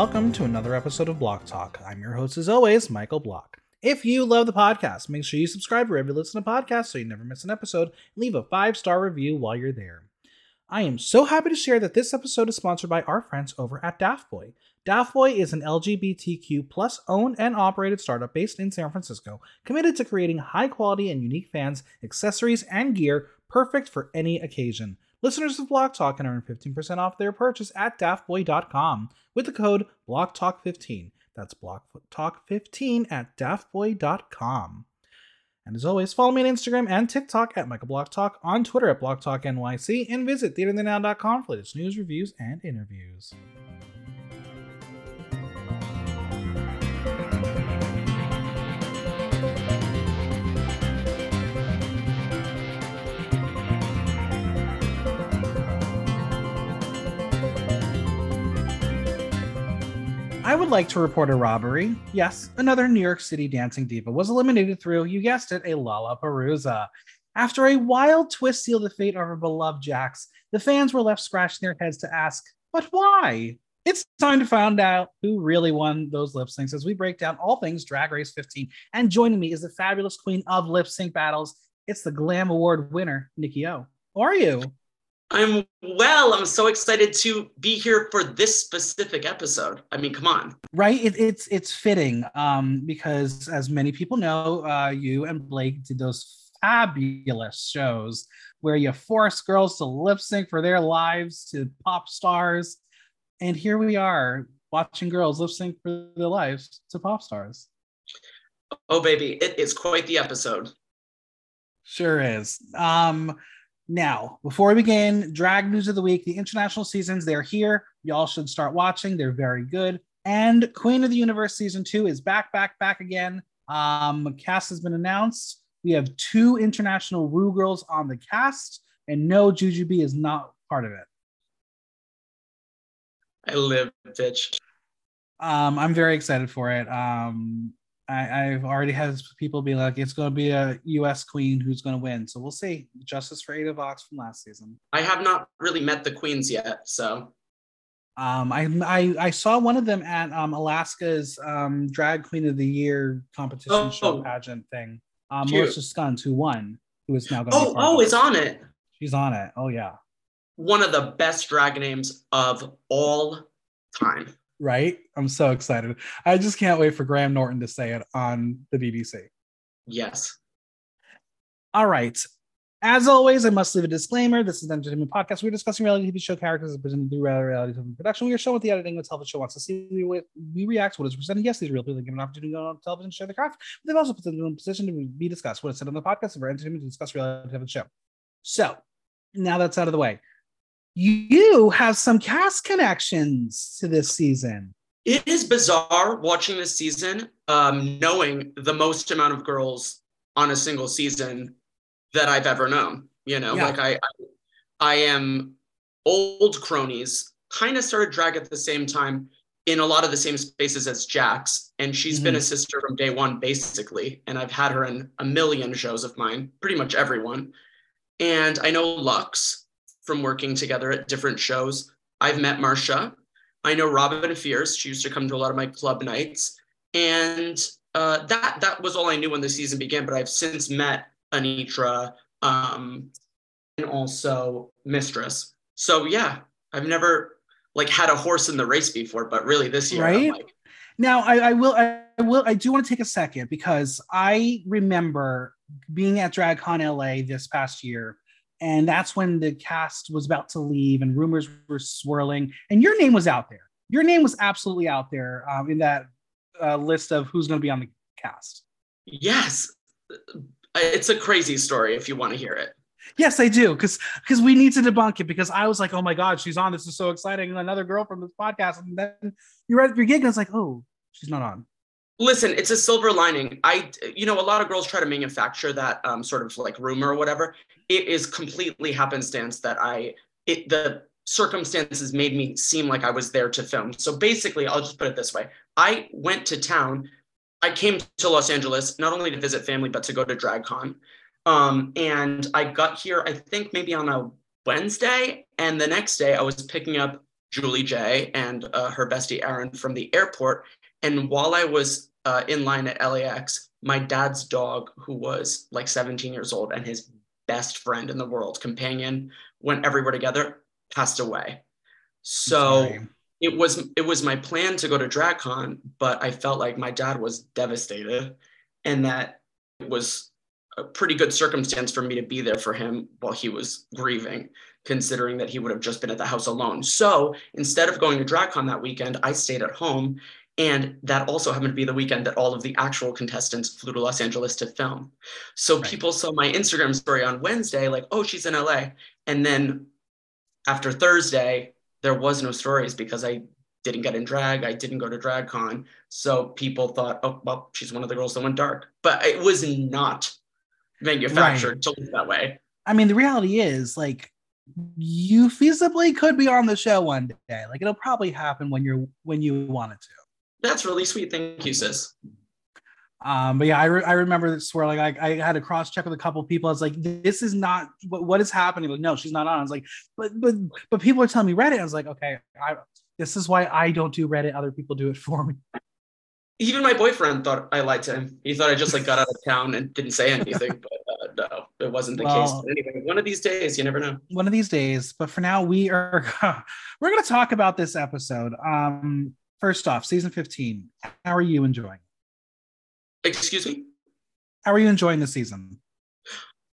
Welcome to another episode of Block Talk. I'm your host, as always, Michael Block. If you love the podcast, make sure you subscribe wherever you listen to podcasts so you never miss an episode. And leave a five star review while you're there. I am so happy to share that this episode is sponsored by our friends over at Daft Boy. Daft Boy is an LGBTQ plus owned and operated startup based in San Francisco, committed to creating high quality and unique fans, accessories, and gear perfect for any occasion. Listeners of Block Talk can earn 15% off their purchase at daftboy.com with the code BlockTalk15. That's BlockTalk15 at daftboy.com. And as always, follow me on Instagram and TikTok at Michael Block Talk, on Twitter at Block Talk NYC, and visit theatreinthenow.com for latest news, reviews, and interviews. I would like to report a robbery. Yes, another New York City dancing diva was eliminated through, you guessed it, a Lollapalooza. After a wild twist sealed the fate of our beloved Jax, the fans were left scratching their heads to ask, but why? It's time to find out who really won those lip syncs as we break down all things Drag Race 15. And joining me is the fabulous queen of lip sync battles. It's the Glam Award winner, Nikki O. How are you? I'm well. I'm so excited to be here for this specific episode. I mean, come on. Right? It, it's it's fitting um, because, as many people know, uh, you and Blake did those fabulous shows where you force girls to lip sync for their lives to pop stars, and here we are watching girls lip sync for their lives to pop stars. Oh, baby, it is quite the episode. Sure is. Um, now, before we begin, drag news of the week, the international seasons, they're here. Y'all should start watching. They're very good. And Queen of the Universe season two is back, back, back again. Um, cast has been announced. We have two international Ru girls on the cast, and no Jujubee is not part of it. I live, bitch. Um, I'm very excited for it. Um, I, have already had people be like, it's going to be a U.S. queen who's going to win. So we'll see. Justice for Ada Vox from last season. I have not really met the queens yet, so. Um, I, I I saw one of them at um, Alaska's um, Drag Queen of the Year competition oh, show pageant thing. Um, Melissa who won, who is now going. Oh, oh, is on it. She's on it. Oh yeah. One of the best drag names of all time right? I'm so excited. I just can't wait for Graham Norton to say it on the BBC. Yes. All right. As always, I must leave a disclaimer. This is an entertainment podcast. We're discussing reality TV show characters presented through reality TV production. We are showing what the editing of television show wants to see. We, we react to what is presented. Yes, these are real people given an opportunity to go on television and share the craft. But they've also put them in a position to be discussed. What is said on the podcast of our entertainment to discuss reality TV show. So now that's out of the way you have some cast connections to this season. It is bizarre watching this season, um, knowing the most amount of girls on a single season that I've ever known. You know, yeah. like I, I, I am old cronies, kind of started drag at the same time in a lot of the same spaces as Jax, and she's mm-hmm. been a sister from day one, basically. And I've had her in a million shows of mine, pretty much everyone. And I know Lux, from working together at different shows. I've met Marcia. I know Robin Fierce. She used to come to a lot of my club nights. And uh, that that was all I knew when the season began. But I've since met Anetra um, and also Mistress. So yeah, I've never like had a horse in the race before, but really this year, right? Like, now I, I will I, I will I do want to take a second because I remember being at DragCon LA this past year and that's when the cast was about to leave and rumors were swirling. And your name was out there. Your name was absolutely out there um, in that uh, list of who's going to be on the cast. Yes. It's a crazy story if you want to hear it. Yes i do because because we need to debunk it because i was like oh my god she's on. This is so exciting. Another girl from this podcast and then you're at your gig and it's like oh she's not on. Listen, it's a silver lining. I, you know, a lot of girls try to manufacture that um, sort of like rumor or whatever. It is completely happenstance that I, it, the circumstances made me seem like I was there to film. So basically, I'll just put it this way I went to town. I came to Los Angeles not only to visit family, but to go to DragCon. Um, and I got here, I think maybe on a Wednesday. And the next day, I was picking up Julie J and uh, her bestie Aaron from the airport. And while I was uh, in line at LAX, my dad's dog, who was like 17 years old and his best friend in the world, companion, went everywhere together, passed away. So it was it was my plan to go to DragCon, but I felt like my dad was devastated, and that it was a pretty good circumstance for me to be there for him while he was grieving, considering that he would have just been at the house alone. So instead of going to DragCon that weekend, I stayed at home. And that also happened to be the weekend that all of the actual contestants flew to Los Angeles to film. So right. people saw my Instagram story on Wednesday, like, oh, she's in LA. And then after Thursday, there was no stories because I didn't get in drag. I didn't go to DragCon. So people thought, oh, well, she's one of the girls that went dark. But it was not manufactured right. to look that way. I mean, the reality is like you feasibly could be on the show one day. Like it'll probably happen when you're when you want it to. That's really sweet. Thank you, sis. Um, but yeah, I, re- I remember this swirling. I, I had to cross check with a couple people. I was like, this is not what, what is happening. Like, no, she's not on. I was like, but but but people are telling me Reddit. I was like, okay, I, this is why I don't do Reddit. Other people do it for me. Even my boyfriend thought I lied to him. He thought I just like got out of town and didn't say anything. but uh, no, it wasn't the well, case. But anyway, one of these days, you never know. One of these days. But for now, we are we're going to talk about this episode. Um, first off, season fifteen. How are you enjoying? Excuse me. How are you enjoying the season?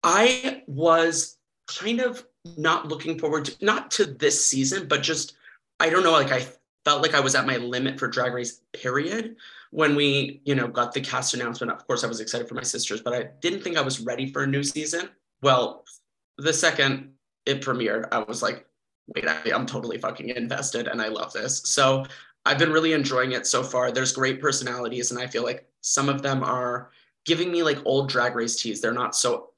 I was kind of not looking forward to not to this season, but just I don't know, like I felt like I was at my limit for Drag Race, period. When we, you know, got the cast announcement, of course, I was excited for my sisters, but I didn't think I was ready for a new season. Well, the second it premiered, I was like, wait, I, I'm totally fucking invested and I love this. So I've been really enjoying it so far. There's great personalities, and I feel like some of them are giving me like old drag race teas. They're not so,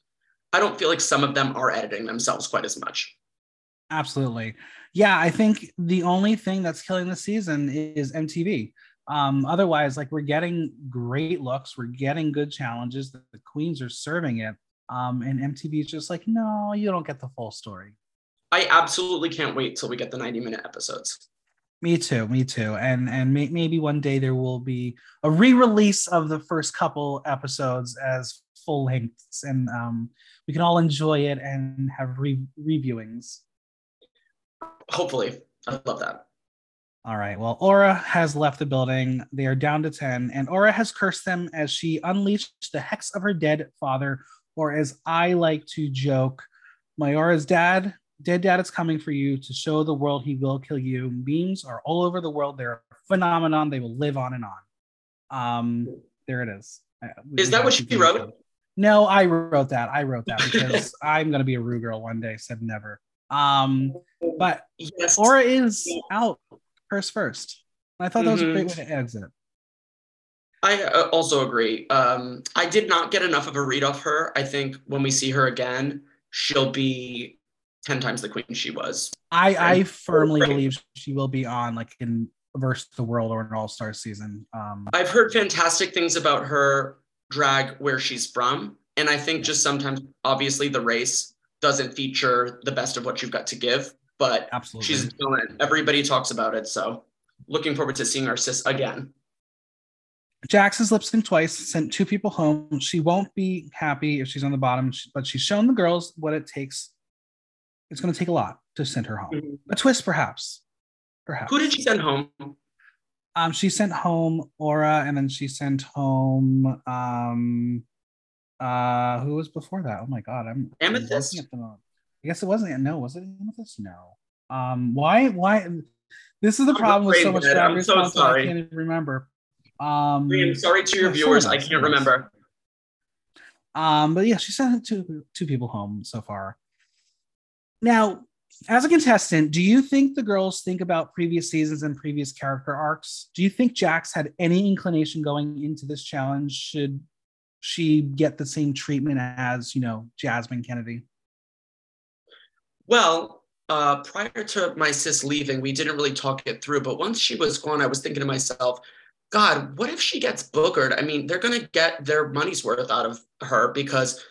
I don't feel like some of them are editing themselves quite as much. Absolutely yeah, I think the only thing that's killing the season is MTV. Um, otherwise, like we're getting great looks, we're getting good challenges. The, the queens are serving it, um, and MTV is just like, no, you don't get the full story. I absolutely can't wait till we get the 90 minute episodes. Me too, me too. And and may, maybe one day there will be a re-release of the first couple episodes as full lengths, and um, we can all enjoy it and have re- reviewings hopefully, I love that. All right. Well, Aura has left the building. They are down to 10, and Aura has cursed them as she unleashed the hex of her dead father, or as I like to joke, Mayari's dad, dead dad is coming for you to show the world he will kill you. Memes are all over the world. They're a phenomenon. They will live on and on. Um, there it is. Uh, is that what she wrote? No, I wrote that. I wrote that because I'm gonna be a Ru girl one day. Said never. Um, but yes. Aura is out first first. I thought that was mm-hmm. a great way to exit. I uh, also agree. Um, I did not get enough of a read off her. I think when we see her again, she'll be 10 times the queen she was. I, I firmly believe she will be on like in versus the world or an all-star season. Um, I've heard fantastic things about her drag where she's from. And I think just sometimes, obviously, the race doesn't feature the best of what you've got to give, but Absolutely. she's doing it. Everybody talks about it. So looking forward to seeing our sis again. Jax has lip synced twice, sent two people home. She won't be happy if she's on the bottom, but she's shown the girls what it takes. It's going to take a lot to send her home. Mm-hmm. A twist, perhaps. Perhaps. Who did she send home? Um, she sent home Aura, and then she sent home um, uh, who was before that? Oh my god, I'm Amethyst. I'm I guess it wasn't. No, was it Amethyst? No. Um, why? Why? This is the problem with so much I'm so sorry. I can't even remember. Um, I'm sorry to your viewers. I can't remember. Um, but yeah, she sent two two people home so far. Now, as a contestant, do you think the girls think about previous seasons and previous character arcs? Do you think Jax had any inclination going into this challenge? Should she get the same treatment as you know Jasmine Kennedy? Well, uh, prior to my sis leaving, we didn't really talk it through. But once she was gone, I was thinking to myself, God, what if she gets boogered? I mean, they're gonna get their money's worth out of her because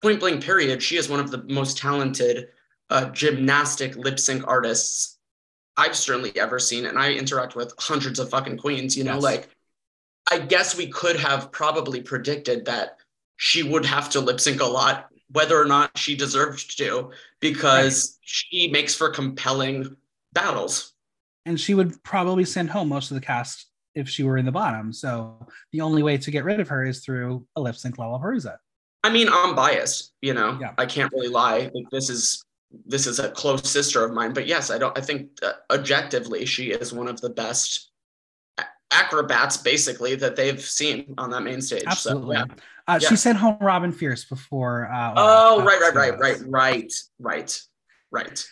point blank period, she is one of the most talented uh, gymnastic lip sync artists I've certainly ever seen, and I interact with hundreds of fucking queens, you know, yes. like I guess we could have probably predicted that she would have to lip sync a lot, whether or not she deserved to, because right. she makes for compelling battles. And she would probably send home most of the cast if she were in the bottom. So the only way to get rid of her is through a lip sync Lollapalooza. I mean, I'm biased, you know. Yeah. I can't really lie. Like this is this is a close sister of mine, but yes, I don't. I think uh, objectively, she is one of the best acrobats, basically, that they've seen on that main stage. Absolutely. So, yeah. Uh, yeah. She sent home Robin Fierce before. Uh, oh, right, right, right, right, right, right, right.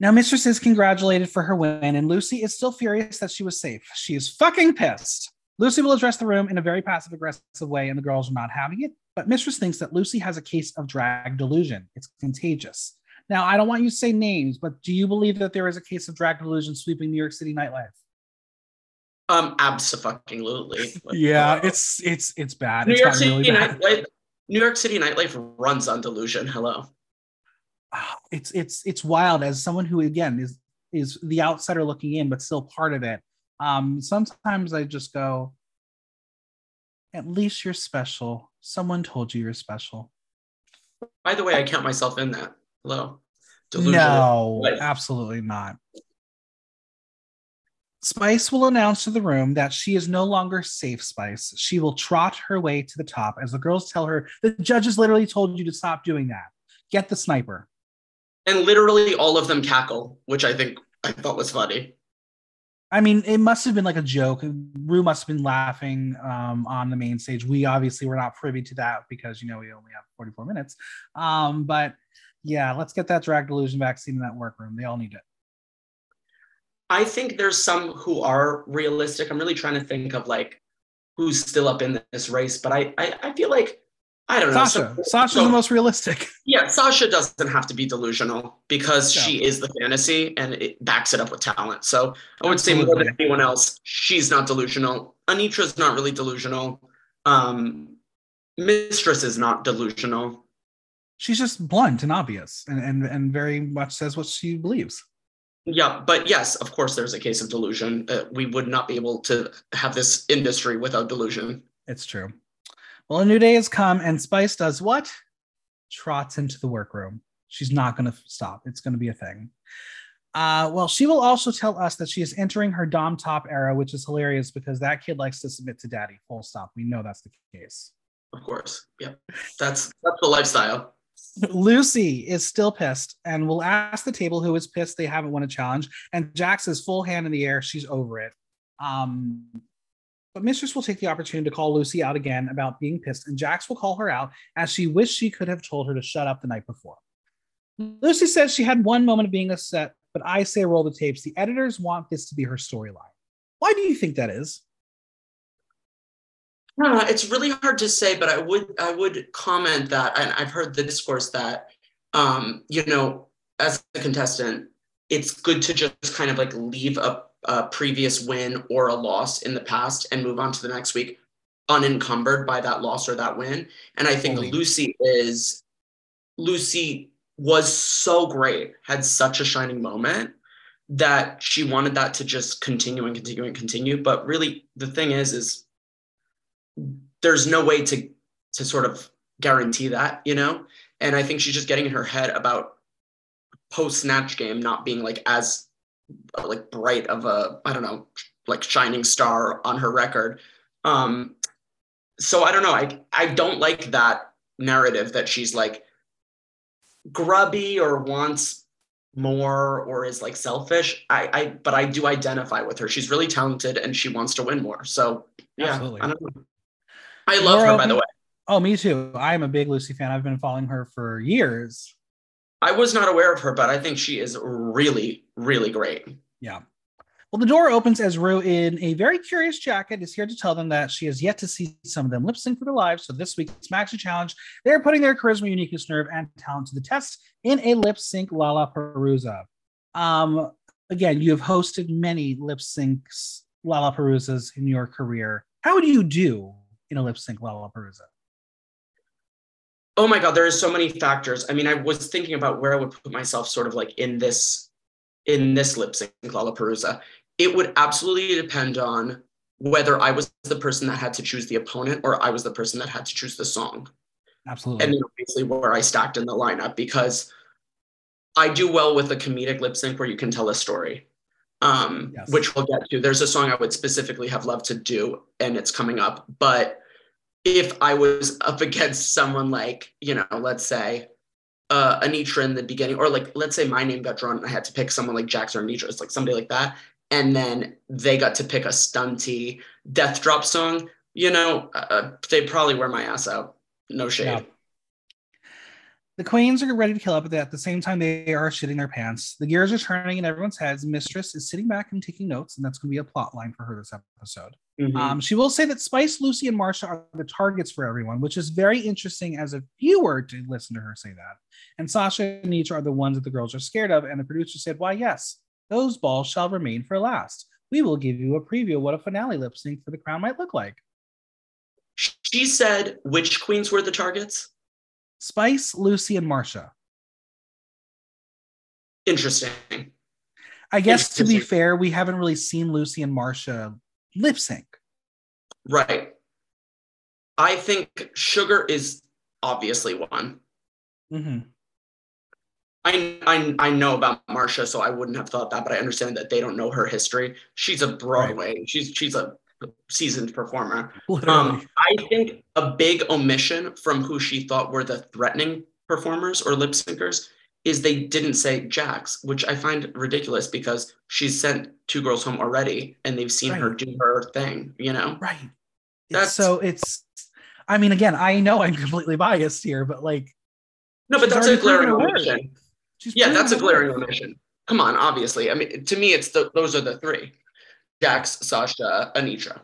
Now, Mistress is congratulated for her win, and Loosey is still furious that she was safe. She is fucking pissed. Loosey will address the room in a very passive aggressive way, and the girls are not having it. But Mistress thinks that Loosey has a case of drag delusion. It's contagious. Now, I don't want you to say names, but do you believe that there is a case of drag delusion sweeping New York City nightlife? Um, absolutely. yeah, uh, it's it's it's bad. New it's York City really nightlife. New York City nightlife runs on delusion. Hello. It's it's it's wild. As someone who again is is the outsider looking in, but still part of it. Um, sometimes I just go, at least you're special. Someone told you you're special. By the way, I count myself in that. Hello. No, absolutely not. Spice will announce to the room that she is no longer safe, Spice. She will trot her way to the top as the girls tell her the judges literally told you to stop doing that. Get the sniper. And literally all of them cackle, which I think I thought was funny. I mean, it must have been like a joke. Ru must have been laughing um, on the main stage. We obviously were not privy to that because you know we only have 44 minutes. Um, but yeah, let's get that drag delusion vaccine in that workroom. They all need it. I think there's some who are realistic. I'm really trying to think of like who's still up in this race, but I I, I feel like I don't know. Sasha. Sasha's so, the most realistic. Yeah, Sasha doesn't have to be delusional because she is the fantasy and it backs it up with talent. So I would Absolutely. say more than anyone else, she's not delusional. Anetra's not really delusional. Um, Mistress is not delusional. She's just blunt and obvious and, and, and very much says what she believes. Yeah, but yes, of course, there's a case of delusion. Uh, we would not be able to have this industry without delusion. It's true. Well, a new day has come, and Spice does what? Trots into the workroom. She's not going to stop. It's going to be a thing. Uh, well, she will also tell us that she is entering her Dom Top era, which is hilarious because that kid likes to submit to daddy. Full stop. We know that's the case. Of course. Yeah. That's that's the lifestyle. Loosey is still pissed and will ask the table who is pissed they haven't won a challenge. And Jax is full hand in the air. She's over it. Um, but Mistress will take the opportunity to call Loosey out again about being pissed, and Jax will call her out as she wished she could have told her to shut up the night before. Loosey says she had one moment of being upset, but I say roll the tapes. The editors want this to be her storyline. Why do you think that is? Uh, it's really hard to say, but I would I would comment that, and I've heard the discourse that um, you know, as a contestant, it's good to just kind of like leave a, a previous win or a loss in the past and move on to the next week unencumbered by that loss or that win. And I think Loosey is Loosey was so great, had such a shining moment that she wanted that to just continue and continue and continue. But really, the thing is, is there's no way to to sort of guarantee that, you know. And I think she's just getting in her head about post snatch game not being like as like bright of a I don't know like shining star on her record. Um, so I don't know. I I don't like that narrative that she's like grubby or wants more or is like selfish. I I but I do identify with her. She's really talented and she wants to win more. So yeah, Absolutely. I don't know. I love her by the way. Oh, me too. I'm a big Loosey fan. I've been following her for years. I was not aware of her, but I think she is really, really great. Yeah. Well, the door opens as Ru, in a very curious jacket, is here to tell them that she has yet to see some of them lip sync for their lives. So this week's Maxi Challenge, they're putting their charisma, uniqueness, nerve, and talent to the test in a lip sync Lollapalooza. Um, again, you have hosted many lip syncs Lollapaloozas in your career. How do you do in a lip sync Lollapalooza? Oh my God, there are so many factors. I mean, I was thinking about where I would put myself sort of like in this in this lip sync Lollapalooza. It would absolutely depend on whether I was the person that had to choose the opponent or I was the person that had to choose the song. Absolutely. And then obviously where I stacked in the lineup because I do well with a comedic lip sync where you can tell a story, um, yes. which we'll get to. There's a song I would specifically have loved to do, and it's coming up. But if I was up against someone like, you know, let's say uh, Anetra in the beginning, or like, let's say my name got drawn and I had to pick someone like Jax or Anetra, it's like somebody like that. And then they got to pick a stunty death drop song, you know, uh, they probably wear my ass out. No shade. Yeah. The queens are ready to kill up, but at the same time, they are shitting their pants. The gears are turning in everyone's heads. Mistress is sitting back and taking notes, and that's going to be a plot line for her this episode. Mm-hmm. Um, she will say that Spice, Loosey, and Marcia are the targets for everyone, which is very interesting as a viewer to listen to her say that. And Sasha and Anetra are the ones that the girls are scared of. And the producer said, Why, yes, those balls shall remain for last. We will give you a preview of what a finale lip sync for the crown might look like. She said which queens were the targets? Spice, Loosey, and Marcia. Interesting. I guess to be fair, we haven't really seen Loosey and Marcia lip sync. Right. I think Sugar is obviously one. Mm-hmm. I, I I know about Marcia, so I wouldn't have thought that, but I understand that they don't know her history. She's a Broadway. Right. She's she's a seasoned performer. Um, I think a big omission from who she thought were the threatening performers or lip syncers is they didn't say Jax, which I find ridiculous because she's sent two girls home already and they've seen right. her do her thing, you know? Right. That's so it's I mean, again, I know I'm completely biased here, but like No, but that's a glaring omission. Yeah, that's a glaring omission. Come on, obviously. I mean, to me, it's the those are the three. Jax, Sasha, Anetra.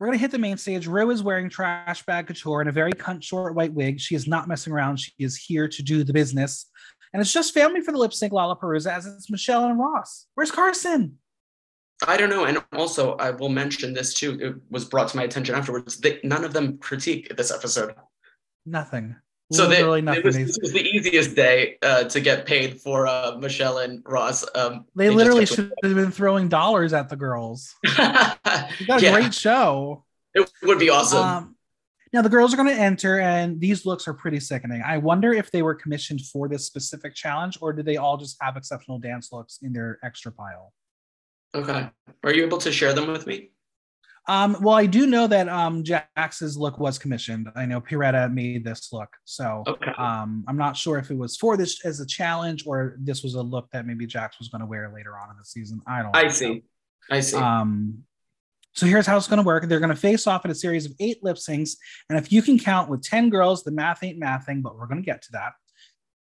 We're gonna hit the main stage. Ru is wearing trash bag couture and a very cunt short white wig. She is not messing around. She is here to do the business. And it's just family for the lip sync Lollapalooza as it's Michelle and Ross. Where's Carson? I don't know. And also, I will mention this too. It was brought to my attention afterwards that none of them critique this episode. Nothing. So they, it, was, it was the easiest day uh, to get paid for uh, Michelle and Ross. Um, they, they literally should have been throwing dollars at the girls. you got a yeah. great show. It would be awesome. Um, now the girls are going to enter, and these looks are pretty sickening. I wonder if they were commissioned for this specific challenge, or did they all just have exceptional dance looks in their extra pile? Okay, are you able to share them with me? Um, well, I do know that um, Jax's look was commissioned. I know Piretta made this look, so okay. um, I'm not sure if it was for this as a challenge or this was a look that maybe Jax was going to wear later on in the season. I don't. I see. I see. Um, so here's how it's going to work. They're going to face off in a series of eight lip syncs, and if you can count with ten girls, the math ain't mathing, but we're going to get to that.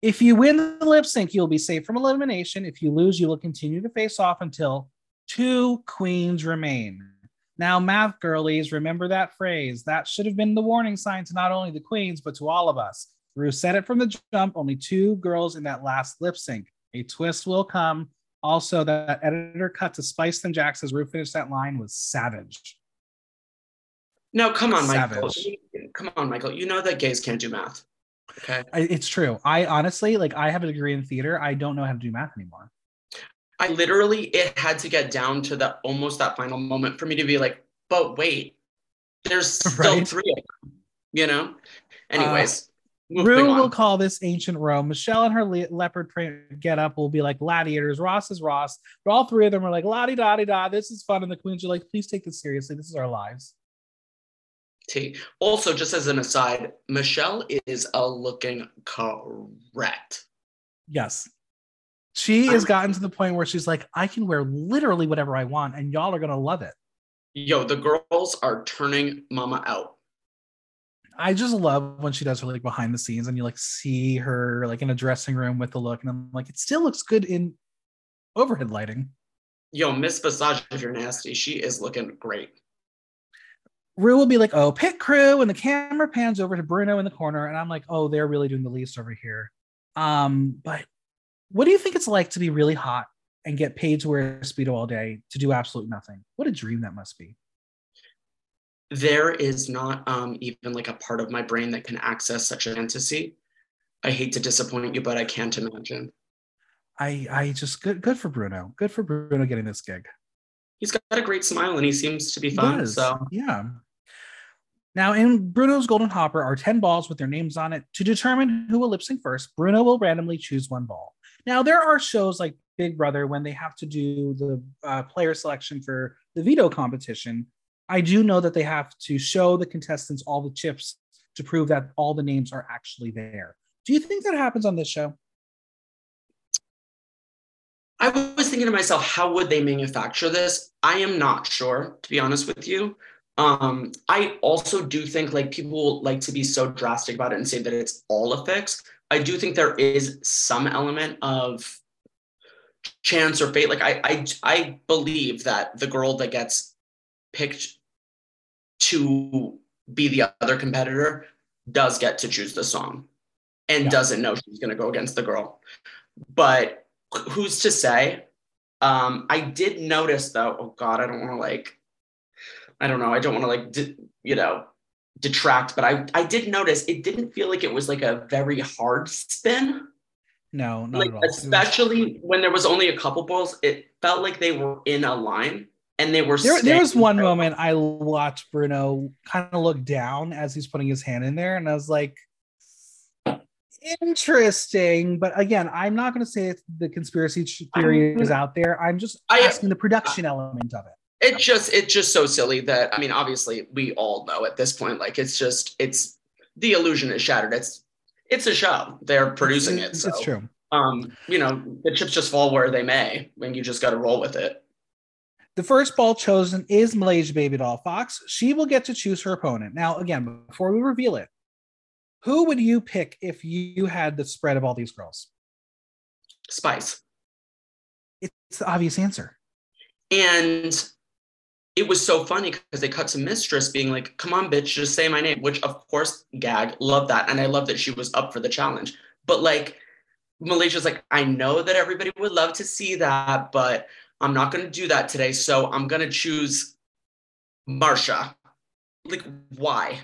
If you win the lip sync, you'll be safe from elimination. If you lose, you will continue to face off until two queens remain. Now, math girlies, remember that phrase. That should have been the warning sign to not only the queens, but to all of us. Ru said it from the jump only two girls in that last lip sync. A twist will come. Also, that editor cut to Spice and Jax as Rue finished that line was savage. No, come on, savage. Michael. Come on, Michael. You know that gays can't do math. Okay. It's true. I honestly, like, I have a degree in theater. I don't know how to do math anymore. I literally it had to get down to the almost that final moment for me to be like, but wait, there's still right? three of them, you know? Anyways. Uh, Ru will call this ancient Rome. Michelle and her le- leopard print get up will be like gladiators. Ross is Ross. But all three of them are like, la di da di da. This is fun. And the queens are like, please take this seriously. This is our lives. T. Also, just as an aside, Michelle is a looking correct. Yes. She has gotten to the point where she's like, I can wear literally whatever I want, and y'all are gonna love it. Yo, the girls are turning Mama out. I just love when she does her like behind the scenes, and you like see her like in a dressing room with the look, and I'm like, it still looks good in overhead lighting. Yo, Miss Visage, if you're nasty, she is looking great. Ru will be like, "Oh, pit crew," and the camera pans over to Bruno in the corner, and I'm like, "Oh, they're really doing the least over here." Um, but what do you think it's like to be really hot and get paid to wear a speedo all day to do absolutely nothing? What a dream that must be. There is not um, even like a part of my brain that can access such a fantasy. I hate to disappoint you, but I can't imagine. I I just good good for Bruno. Good for Bruno getting this gig. He's got a great smile and he seems to be fun. So yeah. Now, in Bruno's Golden Hopper are 10 balls with their names on it. To determine who will lip sync first, Bruno will randomly choose one ball. Now, there are shows like Big Brother when they have to do the uh, player selection for the veto competition. I do know that they have to show the contestants all the chips to prove that all the names are actually there. Do you think that happens on this show? I was thinking to myself, how would they manufacture this? I am not sure, to be honest with you. Um, I also do think like people like to be so drastic about it and say that it's all a fix. I do think there is some element of chance or fate. Like I, I, I believe that the girl that gets picked to be the other competitor does get to choose the song and yeah. doesn't know she's going to go against the girl. But who's to say? Um, I did notice though. Oh God, I don't want to like. I don't know. I don't want to like, you know, detract. But I I did notice it didn't feel like it was like a very hard spin. No, not like, at all. Especially was... when there was only a couple balls, it felt like they were in a line and they were. There, there was one there. moment I watched Bruno kind of look down as he's putting his hand in there, and I was like, interesting. But again, I'm not going to say the conspiracy theory is out there. I'm just I, asking the production I, element of it. It just it's just so silly that I mean, obviously we all know at this point, like it's just it's the illusion is shattered. It's it's a show. They're producing it's, it. So, it's true. Um, you know, the chips just fall where they may, and you just got to roll with it. The first ball chosen is Malaysia Babydoll Foxx. She will get to choose her opponent. Now, again, before we reveal it, who would you pick if you had the spread of all these girls? Spice. It's the obvious answer. And it was so funny because they cut to Mistress being like, come on, bitch, just say my name, which of course, gag, love that. And I love that she was up for the challenge. But like, Malaysia's like, I know that everybody would love to see that, but I'm not going to do that today. So I'm going to choose Marcia. Like, why?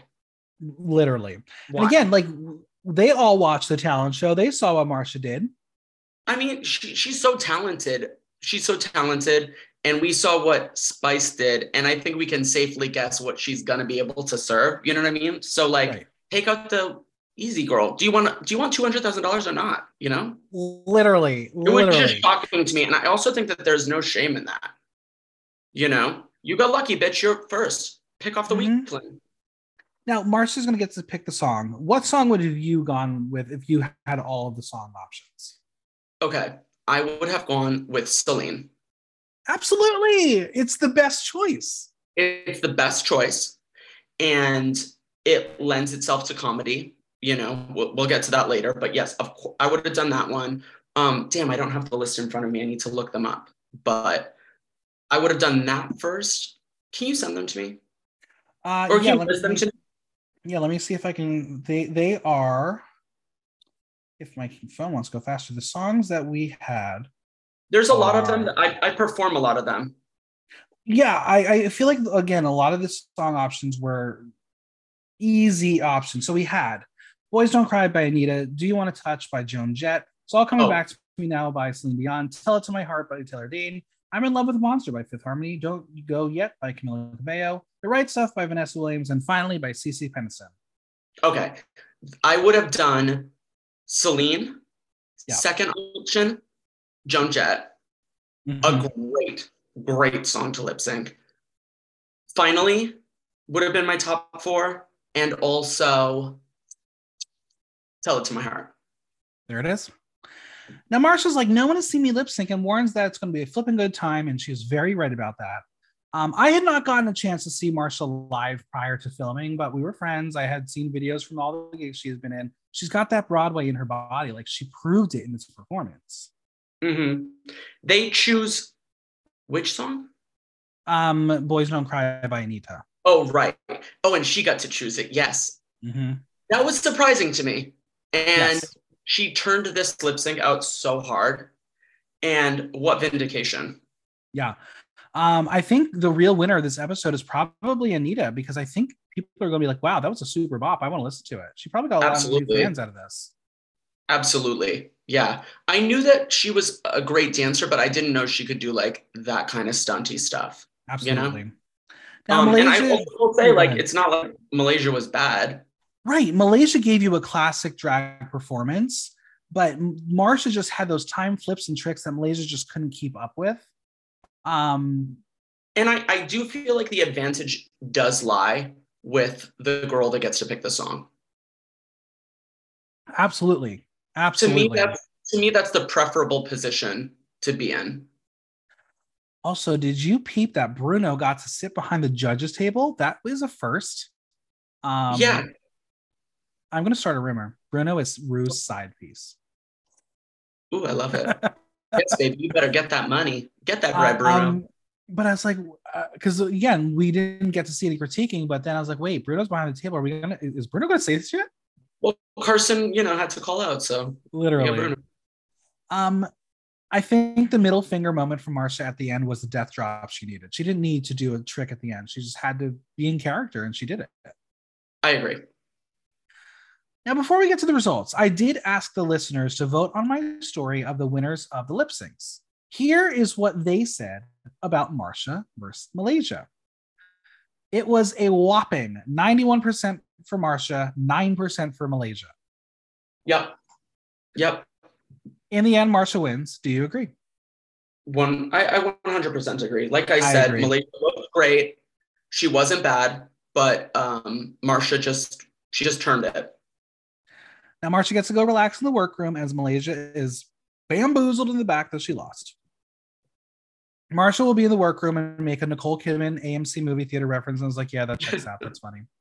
literally. Why? And again, like they all watched the talent show. They saw what Marcia did. I mean, she, she's so talented. She's so talented. And we saw what Spice did. And I think we can safely guess what she's gonna be able to serve. You know what I mean? So like right. take out the easy girl. Do you want do you want two hundred thousand dollars or not? You know? Literally. It was just shocking to me. And I also think that there's no shame in that. You know, you got lucky, bitch. You're first. Pick off the mm-hmm. weak. Now, Marcia's going to get to pick the song. What song would have you gone with if you had all of the song options? Okay. I would have gone with Celine. Absolutely. It's the best choice. It's the best choice. And it lends itself to comedy. You know, we'll, we'll get to that later. But yes, of course, I would have done that one. Um, damn, I don't have the list in front of me. I need to look them up. But I would have done that first. Can you send them to me? Uh, or yeah, can you list them to me? yeah, let me see if I can. They they are. If my phone wants to go faster, the songs that we had. There's a lot of them. Um, I I perform a lot of them. Yeah, I I feel like again a lot of the song options were easy options. So we had "Boys Don't Cry" by Anitta, "Do You Want to Touch" by Joan Jett. It's all coming oh. back to me now by Celine Dion. "Tell It to My Heart" by Taylor Dayne. I'm in Love with a Monster by Fifth Harmony. Don't Go Yet by Camila Cabello. The Right Stuff by Vanessa Williams, and finally by CeCe Peniston. Okay. I would have done Celine, yeah. second option, Joan Jett. Mm-hmm. A great, great song to lip sync. Finally, would have been my top four, and also Tell It to My Heart. There it is. Now, Marcia's like, no one has seen me lip sync and warns that it's going to be a flipping good time, and she's very right about that. Um, I had not gotten a chance to see Marcia live prior to filming, but we were friends. I had seen videos from all the gigs she has been in. She's got that Broadway in her body. Like she proved it in this performance. Mm-hmm. They choose which song? Um, Boys Don't Cry by Anitta. Oh, right. Oh, and she got to choose it. Yes. Mm-hmm. That was surprising to me. And yes. she turned this lip sync out so hard. And what vindication. Yeah. Um, I think the real winner of this episode is probably Anitta because I think people are going to be like, "Wow, that was a super bop. I want to listen to it." She probably got a Absolutely. lot of new fans out of this. Absolutely. Yeah. I knew that she was a great dancer, but I didn't know she could do like that kind of stunty stuff. Absolutely. You know? Now, um, Malaysia, and I will say, like, it's not like Malaysia was bad. Right. Malaysia gave you a classic drag performance, but Marcia just had those time flips and tricks that Malaysia just couldn't keep up with. Um, and I, I do feel like the advantage does lie with the girl that gets to pick the song. Absolutely. Absolutely. To me, that's to me, that's the preferable position to be in. Also, did you peep that Bruno got to sit behind the judges table? That was a first. Um, yeah. I'm going to start a rumor. Bruno is Ru's side piece. Ooh, I love it. yes, baby, you better get that money. Get that bread, uh, Bruno. Um, but I was like, because uh, again, we didn't get to see any critiquing. But then I was like, wait, Bruno's behind the table. Are we gonna? Is Bruno gonna say this yet? Well, Carson, you know, had to call out. So literally, um, I think the middle finger moment from Marcia at the end was the death drop she needed. She didn't need to do a trick at the end. She just had to be in character, and she did it. I agree. Now, before we get to the results, I did ask the listeners to vote on my story of the winners of the lip syncs. Here is what they said about Marcia versus Malaysia. It was a whopping 91% for Marcia, 9% for Malaysia. Yep. Yep. In the end, Marcia wins. Do you agree? One, I, I 100% agree. Like I, I said, agree. Malaysia looked great. She wasn't bad, but um, Marcia just she just turned it. Now Marcia gets to go relax in the workroom as Malaysia is bamboozled in the back that she lost. Marshall will be in the workroom and make a Nicole Kidman AMC movie theater reference. And I was like, yeah, that checks out. That's funny.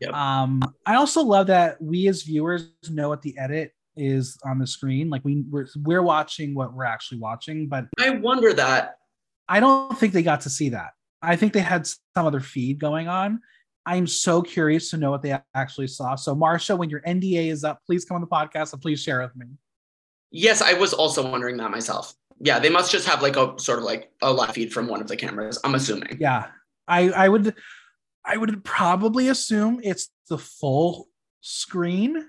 Yep. Um, I also love that we as viewers know what the edit is on the screen. Like we we're, we're watching what we're actually watching, but I wonder that. I don't think they got to see that. I think they had some other feed going on. I'm so curious to know what they actually saw. So, Marcia, when your NDA is up, please come on the podcast and please share with me. Yes, I was also wondering that myself yeah, they must just have like a sort of like a live feed from one of the cameras. I'm assuming. Yeah, I I would I would probably assume it's the full screen,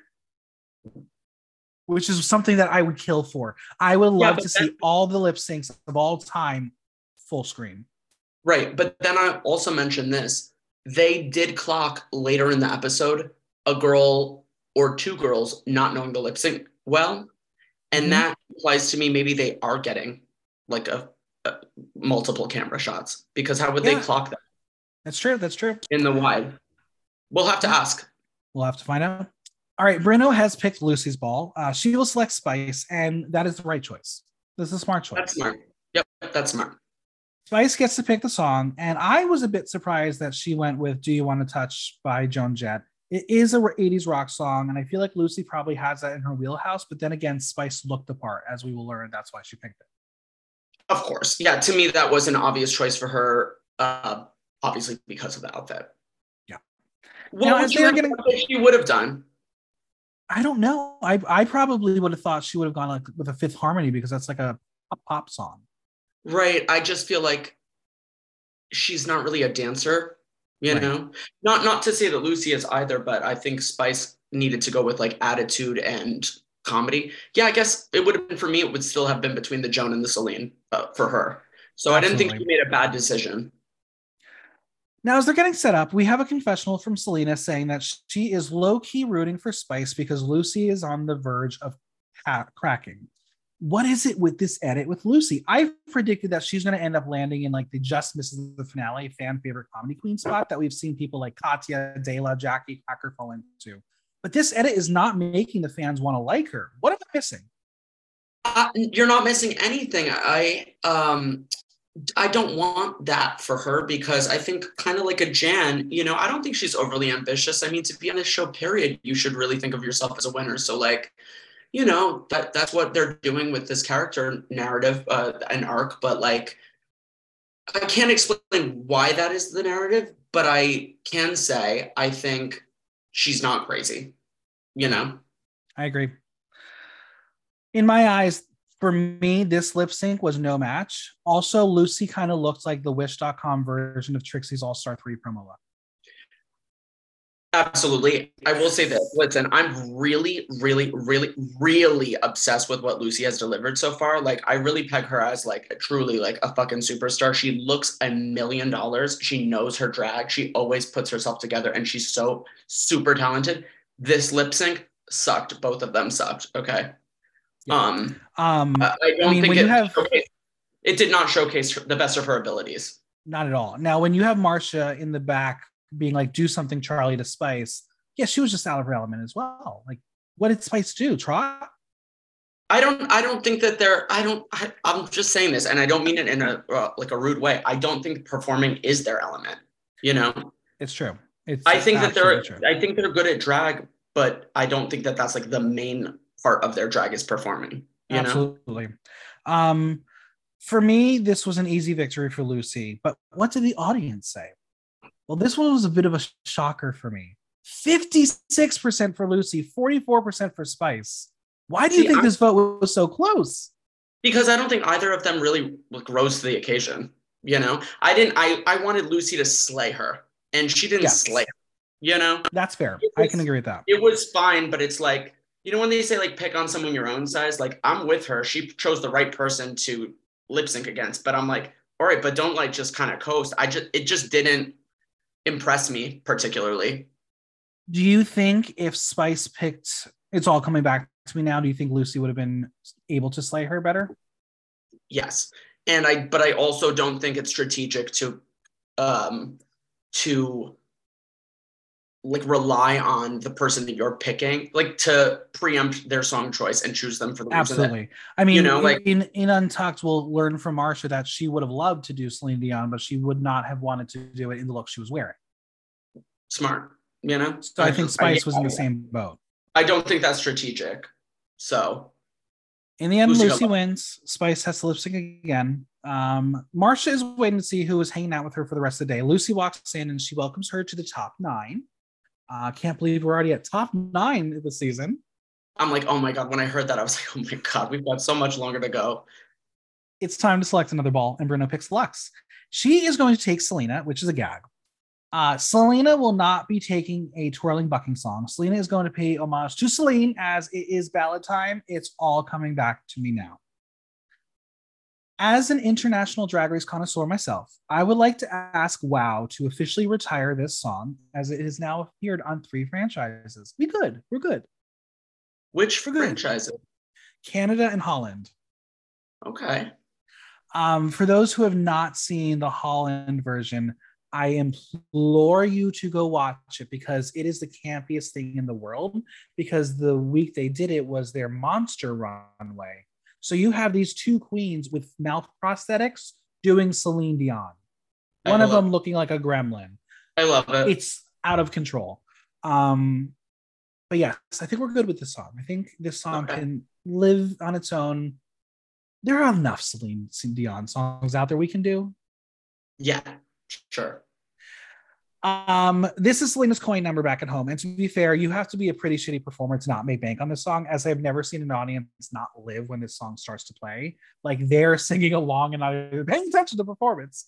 which is something that I would kill for. I would love yeah, to see all the lip syncs of all time full screen. Right, but then I also mentioned this. They did clock later in the episode a girl or two girls not knowing the lip sync well and mm-hmm. that implies to me maybe they are getting like a, a multiple camera shots because how would yeah. they clock that that's true. That's true. In the wide. We'll have to ask. We'll have to find out. All right bruno has picked loosey's ball. Uh, she will select spice and that is the right choice. This is a smart choice. that's smart. Yep that's smart. Spice gets to pick the song and i was a bit surprised that she went with do you want to touch by joan jett. It is a 80s rock song, and I feel like Loosey probably has that in her wheelhouse. But then again, Spice looked the part, as we will learn. That's why she picked it. Of course. Yeah, to me, that was an obvious choice for her, uh, obviously because of the outfit. Yeah. What now, would you getting... she would have done? I don't know. I, I probably would have thought she would have gone like with a fifth harmony because that's like a, a pop song. Right. I just feel like she's not really a dancer you right. know not not to say that loosey is either but i think spice needed to go with like attitude and comedy yeah i guess it would have been for me it would still have been between the joan and the celine uh, for her so Absolutely. i didn't think she made a bad decision now as they're getting set up we have a confessional from salina saying that she is low-key rooting for spice because loosey is on the verge of cracking what is it with this edit with Loosey? I predicted that she's going to end up landing in like the just misses the finale fan favorite comedy queen spot that we've seen people like Katya, Dela, Jackie Packer fall into. But this edit is not making the fans want to like her. What am I missing? Uh, you're not missing anything. I um I don't want that for her because I think kind of like a Jan, you know, I don't think she's overly ambitious. I mean, to be on this show, period, you should really think of yourself as a winner. So like you know that that's what they're doing with this character narrative uh, an arc but like i can't explain why that is the narrative but i can say i think she's not crazy you know i agree in my eyes for me this lip sync was no match also loosey kind of looked like the wish.com version of trixie's all-star 3 promo look Absolutely. I will say this. Listen, I'm really, really, really, really obsessed with what Loosey has delivered so far. Like, I really peg her as like a, truly like a fucking superstar. She looks a million dollars. She knows her drag. She always puts herself together and she's so super talented. This lip sync sucked. Both of them sucked. Okay. Yeah. Um, um, I don't I mean, think it, have... it did not showcase the best of her abilities. Not at all. Now, when you have Marcia in the back being like, do something, Charlie, to Spice. Yeah, she was just out of her element as well. Like, what did Spice do? Trot? I don't. I don't think that they're. I don't. I, am just saying this, and I don't mean it in a uh, like a rude way. I don't think performing is their element. You know. It's true. It's. I think that they're. True. I think they're good at drag, but I don't think that that's like the main part of their drag is performing. Absolutely. Know? Um, for me, this was an easy victory for Loosey. But what did the audience say? Well, this one was a bit of a shocker for me. 56% for Loosey, 44% for Spice. Why do you See, think I'm, this vote was so close? Because I don't think either of them really rose to the occasion. You know, I didn't. I I wanted Loosey to slay her, and she didn't yes. slay her. You know, that's fair. Was, I can agree with that. It was fine, but it's like you know when they say like pick on someone your own size. Like I'm with her. She chose the right person to lip sync against, but I'm like, all right, but don't like just kind of coast. I just it just didn't impress me particularly. Do you think if Spice picked it's all coming back to me now, do you think Loosey would have been able to slay her better? Yes. And I but I also don't think it's strategic to um to like rely on the person that you're picking, like to preempt their song choice and choose them for the absolutely. I mean, you know, like in in Untucked, we'll learn from Marcia that she would have loved to do Celine Dion, but she would not have wanted to do it in the look she was wearing. Smart, you know. So I, I think Spice I, was in the same boat. I don't think that's strategic. So, in the end, Loosey, Loosey wins. Spice has to lip sync again. Um, Marcia is waiting to see who is hanging out with her for the rest of the day. Loosey walks in and she welcomes her to the top nine. I uh, can't believe we're already at top nine this season. I'm like, oh my God. When I heard that, I was like, oh my God, we've got so much longer to go. It's time to select another ball, and Bruno picks Luxx. She is going to take Salina, which is a gag. Uh, Salina will not be taking a twirling bucking song. Salina is going to pay homage to Celine as it is ballad time. It's all coming back to me now. As an international drag race connoisseur myself, I would like to ask WoW to officially retire this song as it has now appeared on three franchises. We good. We're good. Which We're good. franchises? Canada and Holland. Okay. Um, for those who have not seen the Holland version, I implore you to go watch it because it is the campiest thing in the world. Because the week they did it was their monster runway so you have these two queens with mouth prosthetics doing Celine Dion. One of them it. looking like a gremlin. I love it. It's out of control. Um, but yes, I think we're good with this song. I think this song okay. can live on its own. There are enough Celine Dion songs out there we can do. Yeah, sure. Um, this is Salina's coin number back at home. And to be fair, you have to be a pretty shitty performer to not make bank on this song, as I've never seen an audience not live when this song starts to play. Like they're singing along and not paying attention to the performance.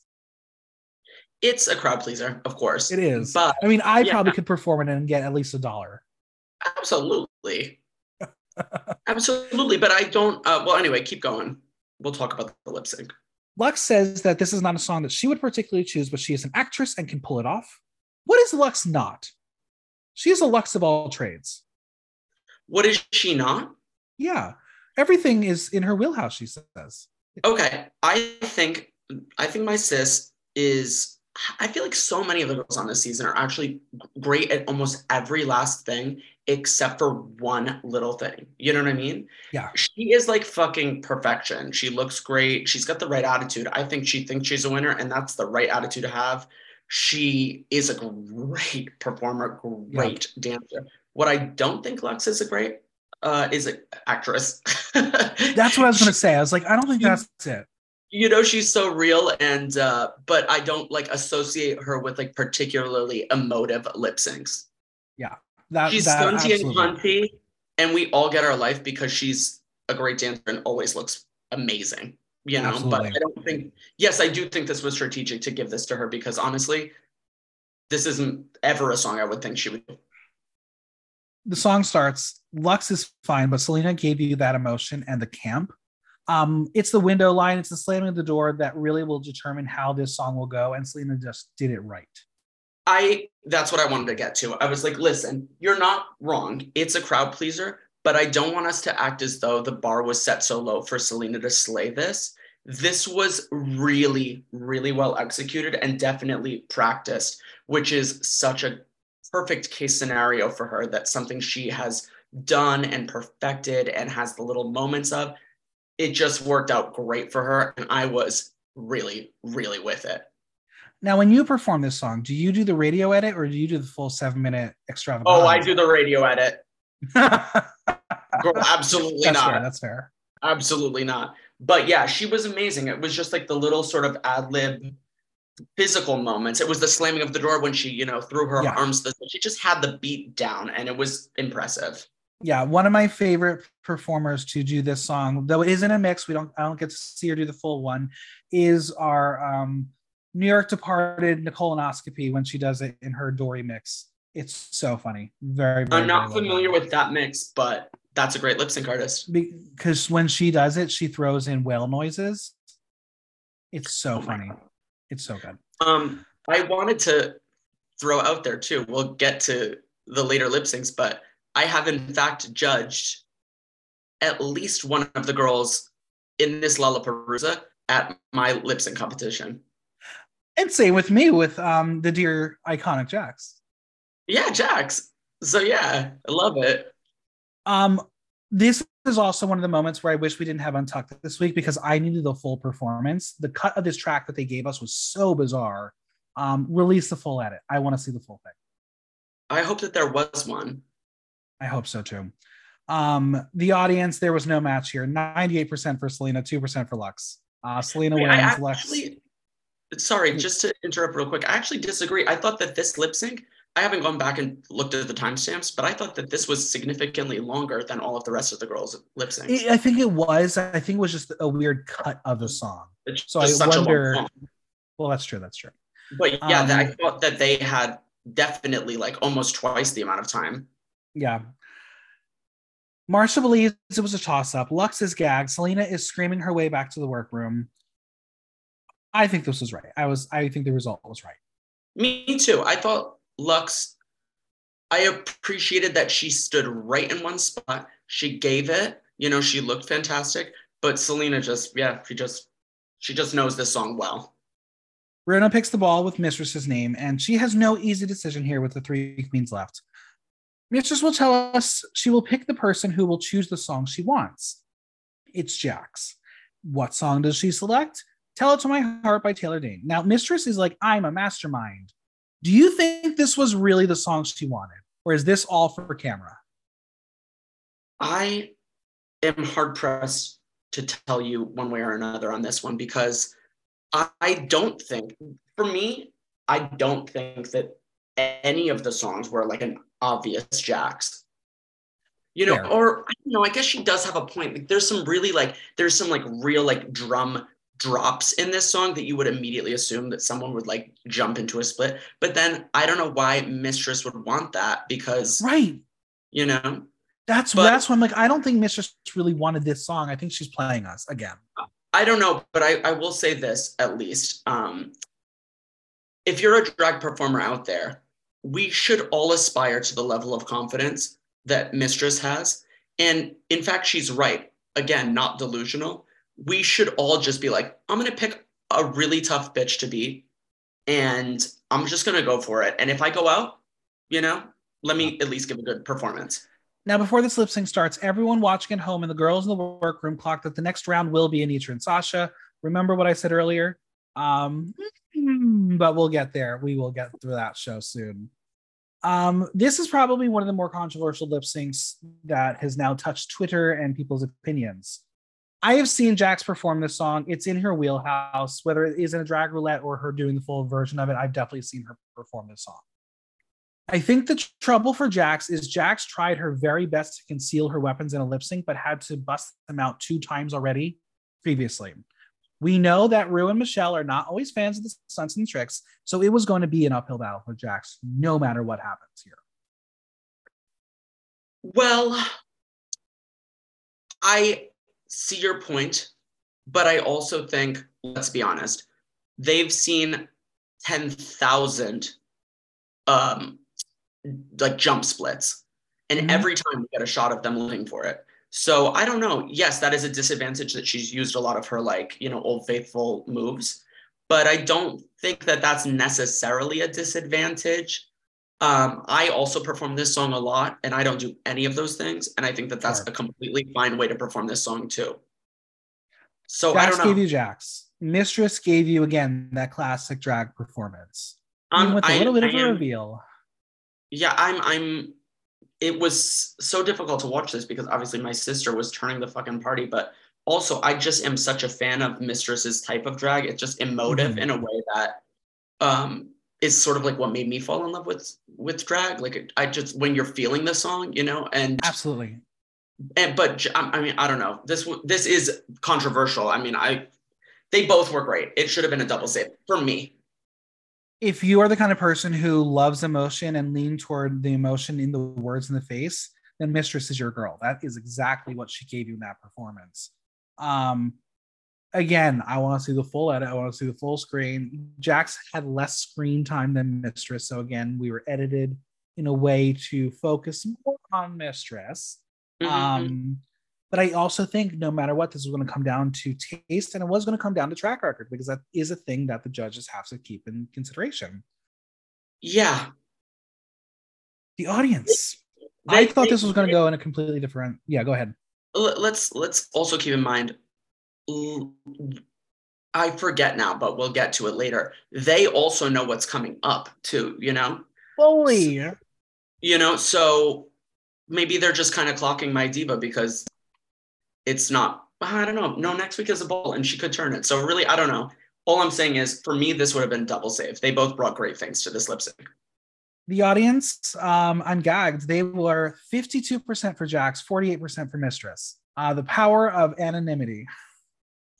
It's a crowd pleaser, of course. It is. But I mean, I yeah. probably could perform it and get at least a dollar. Absolutely. Absolutely. But I don't uh, well anyway, keep going. We'll talk about the lip sync. Luxx says that this is not a song that she would particularly choose, but she is an actress and can pull it off. What is Luxx not? She is a Luxx of all trades. What is she not? Yeah. Everything is in her wheelhouse, she says. Okay. I think I think my sis is I feel like so many of the girls on this season are actually great at almost every last thing except for one little thing. You know what I mean? Yeah. She is like fucking perfection. She looks great. She's got the right attitude. I think she thinks she's a winner, and that's the right attitude to have. She is a great performer, great yeah. dancer. What I don't think Luxx is a great uh, is an actress. that's what I was gonna say. I was like, I don't think that's it. You know, she's so real, and uh, but I don't like associate her with like particularly emotive lip syncs. Yeah, that, she's that, stunty and cunty, and we all get our life because she's a great dancer and always looks amazing. You know, absolutely. but I don't think. Yes, I do think this was strategic to give this to her because honestly, this isn't ever a song I would think she would do. The song starts, Luxx is fine, but Salina gave you that emotion and the camp. Um, it's the window line, it's the slamming of the door that really will determine how this song will go. And Salina just did it right. I that's what I wanted to get to. I was like, listen, you're not wrong. It's a crowd pleaser, but I don't want us to act as though the bar was set so low for Salina to slay this. This was really, really well executed and definitely practiced, which is such a perfect case scenario for her. That's something she has done and perfected and has the little moments of. It just worked out great for her. And I was really, really with it. Now, when you perform this song, do you do the radio edit or do you do the full seven minute extravaganza? Oh, I do the radio edit. Girl, absolutely that's not. Fair, that's fair. Absolutely not. But yeah, she was amazing. It was just like the little sort of ad lib physical moments. It was the slamming of the door when she, you know, threw her yeah. arms. She just had the beat down, and it was impressive. Yeah, one of my favorite performers to do this song, though it isn't a mix. We don't. I don't get to see her do the full one. Is our um, New York departed Nicolonoscopy when she does it in her Dory mix. It's so funny. Very. very I'm not very familiar with that mix, but that's a great lip sync artist. Because when she does it, she throws in whale noises. It's so oh funny. It's so good. Um, I wanted to throw out there too. We'll get to the later lip syncs, but I have in fact judged at least one of the girls in this Lalaparuza at my lip sync competition. And same with me with um the dear iconic Jax. Yeah, Jax. So yeah, I love it. Um, this is also one of the moments where I wish we didn't have Untucked this week because I needed the full performance. The cut of this track that they gave us was so bizarre. Um, release the full edit. I want to see the full thing. I hope that there was one. I hope so too. Um, the audience, there was no match here. 98% for Salina, 2% for Luxx. Uh, Salina wins. Actually, Luxx. Sorry, just to interrupt real quick. I actually disagree. I thought that this lip sync I haven't gone back and looked at the timestamps, but I thought that this was significantly longer than all of the rest of the girls' lip syncs. I think it was. I think it was just a weird cut of the song. It's so I wonder. Well, that's true. That's true. But yeah, um, I thought that they had definitely like almost twice the amount of time. Yeah. Marcia believes it was a toss up. Luxx is gagged. Salina is screaming her way back to the workroom. I think this was right. I was. I think the result was right. Me too. I thought Luxx I appreciated that she stood right in one spot. She gave it, you know, she looked fantastic. But Salina just, yeah, she just, she just knows this song well. Runa picks the ball with Mistress's name, and she has no easy decision here with the three queens left. Mistress will tell us she will pick the person who will choose the song she wants. It's Jax. What song does she select? Tell It to My Heart by Taylor Dayne. Now, Mistress is like, I'm a mastermind. Do you think this was really the song she wanted, or is this all for camera? I am hard pressed to tell you one way or another on this one because I don't think, for me, I don't think that any of the songs were like an obvious Jax. You know, Fair. or I don't know, I guess she does have a point. Like there's some really like there's some like real like drum drops in this song that you would immediately assume that someone would like jump into a split. But then I don't know why Mistress would want that because right, you know. That's but, that's why I'm like I don't think Mistress really wanted this song. I think she's playing us again. I don't know, but I, I will say this at least. Um, if you're a drag performer out there, we should all aspire to the level of confidence that Mistress has. And in fact, she's right. Again, not delusional we should all just be like, I'm gonna pick a really tough bitch to beat, and I'm just gonna go for it. And if I go out, you know, let me at least give a good performance. Now, before this lip sync starts, everyone watching at home and the girls in the workroom clock that the next round will be Anetra and Sasha. Remember what I said earlier? Um, but we'll get there. We will get through that show soon. Um, this is probably one of the more controversial lip syncs that has now touched Twitter and people's opinions. I have seen Jax perform this song. It's in her wheelhouse, whether it is in a drag roulette or her doing the full version of it. I've definitely seen her perform this song. I think the tr- trouble for Jax is Jax tried her very best to conceal her weapons in a lip sync, but had to bust them out two times already previously. We know that Ru and Michelle are not always fans of the stunts and tricks, so it was going to be an uphill battle for Jax, no matter what happens here. Well, I see your point, but I also think, let's be honest, they've seen 10,000 um, like jump splits. And mm-hmm. every time we get a shot of them looking for it. So I don't know. Yes, that is a disadvantage that she's used a lot of her like, you know, old faithful moves. But I don't think that that's necessarily a disadvantage. Um, I also perform this song a lot and I don't do any of those things. And I think that that's sure. a completely fine way to perform this song too. So Jax I don't know. gave you Jax. Mistress gave you again that classic drag performance. Um, with a little I, bit of I a am, reveal. Yeah, I'm I'm it was so difficult to watch this because obviously my sister was turning the fucking party, but also I just am such a fan of Mistress's type of drag. It's just emotive mm-hmm. in a way that um is sort of like what made me fall in love with with drag. Like I just when you're feeling the song, you know, and absolutely. And but I mean I don't know. This this is controversial. I mean I they both were great. It should have been a double save for me. If you are the kind of person who loves emotion and lean toward the emotion in the words in the face, then Mistress is your girl. That is exactly what she gave you in that performance. Um, again, I want to see the full edit. I want to see the full screen. Jax had less screen time than Mistress, so again, we were edited in a way to focus more on Mistress. Mm-hmm. Um, but I also think no matter what, this is going to come down to taste and it was going to come down to track record because that is a thing that the judges have to keep in consideration. Yeah. The audience. They, I thought they, this was going to go in a completely different. Yeah, go ahead. Let's let's also keep in mind I forget now, but we'll get to it later. They also know what's coming up too, you know? Fully. You know, so maybe they're just kind of clocking my diva because it's not, I don't know. No, next week is a ball and she could turn it. So really, I don't know. All I'm saying is for me, this would have been double save. They both brought great things to this lip sync. The audience, um, I'm gagged. They were 52% for Jax, 48% for Mistress. Uh, the power of anonymity.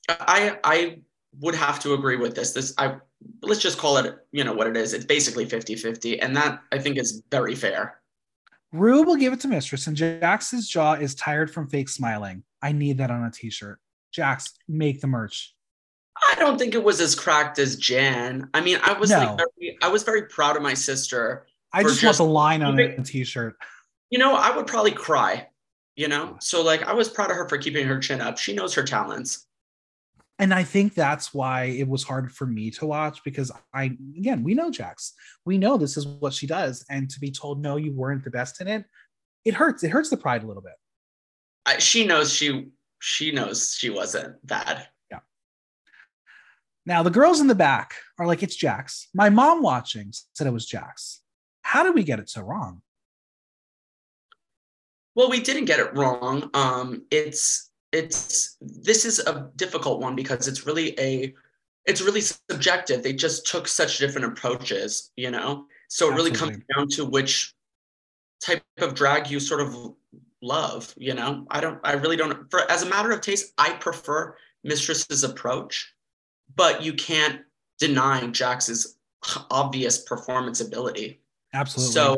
I I would have to agree with this. This I let's just call it, you know, what it is. It's basically 50-50. And that I think is very fair. Ru will give it to Mistress, and Jax's jaw is tired from fake smiling. I need that on a t-shirt. Jax, make the merch. I don't think it was as cracked as Jan. I mean, I was no. like very, I was very proud of my sister. I just, just want the line on a t-shirt. You know, I would probably cry. You know, so like I was proud of her for keeping her chin up. She knows her talents and I think that's why it was hard for me to watch because I again we know Jax, we know this is what she does, and to be told no, you weren't the best in it, it hurts. It hurts the pride a little bit. I, she knows she she knows she wasn't bad. Yeah. Now the girls in the back are like it's Jax. My mom watching said it was Jax. How did we get it so wrong? Well, we didn't get it wrong. Um, it's it's this is a difficult one because it's really a it's really subjective. They just took such different approaches, you know. So it really comes down to which type of drag you sort of love, you know. I don't I really don't for as a matter of taste, I prefer Mistress's approach, but you can't deny Jax's obvious performance ability. Absolutely. So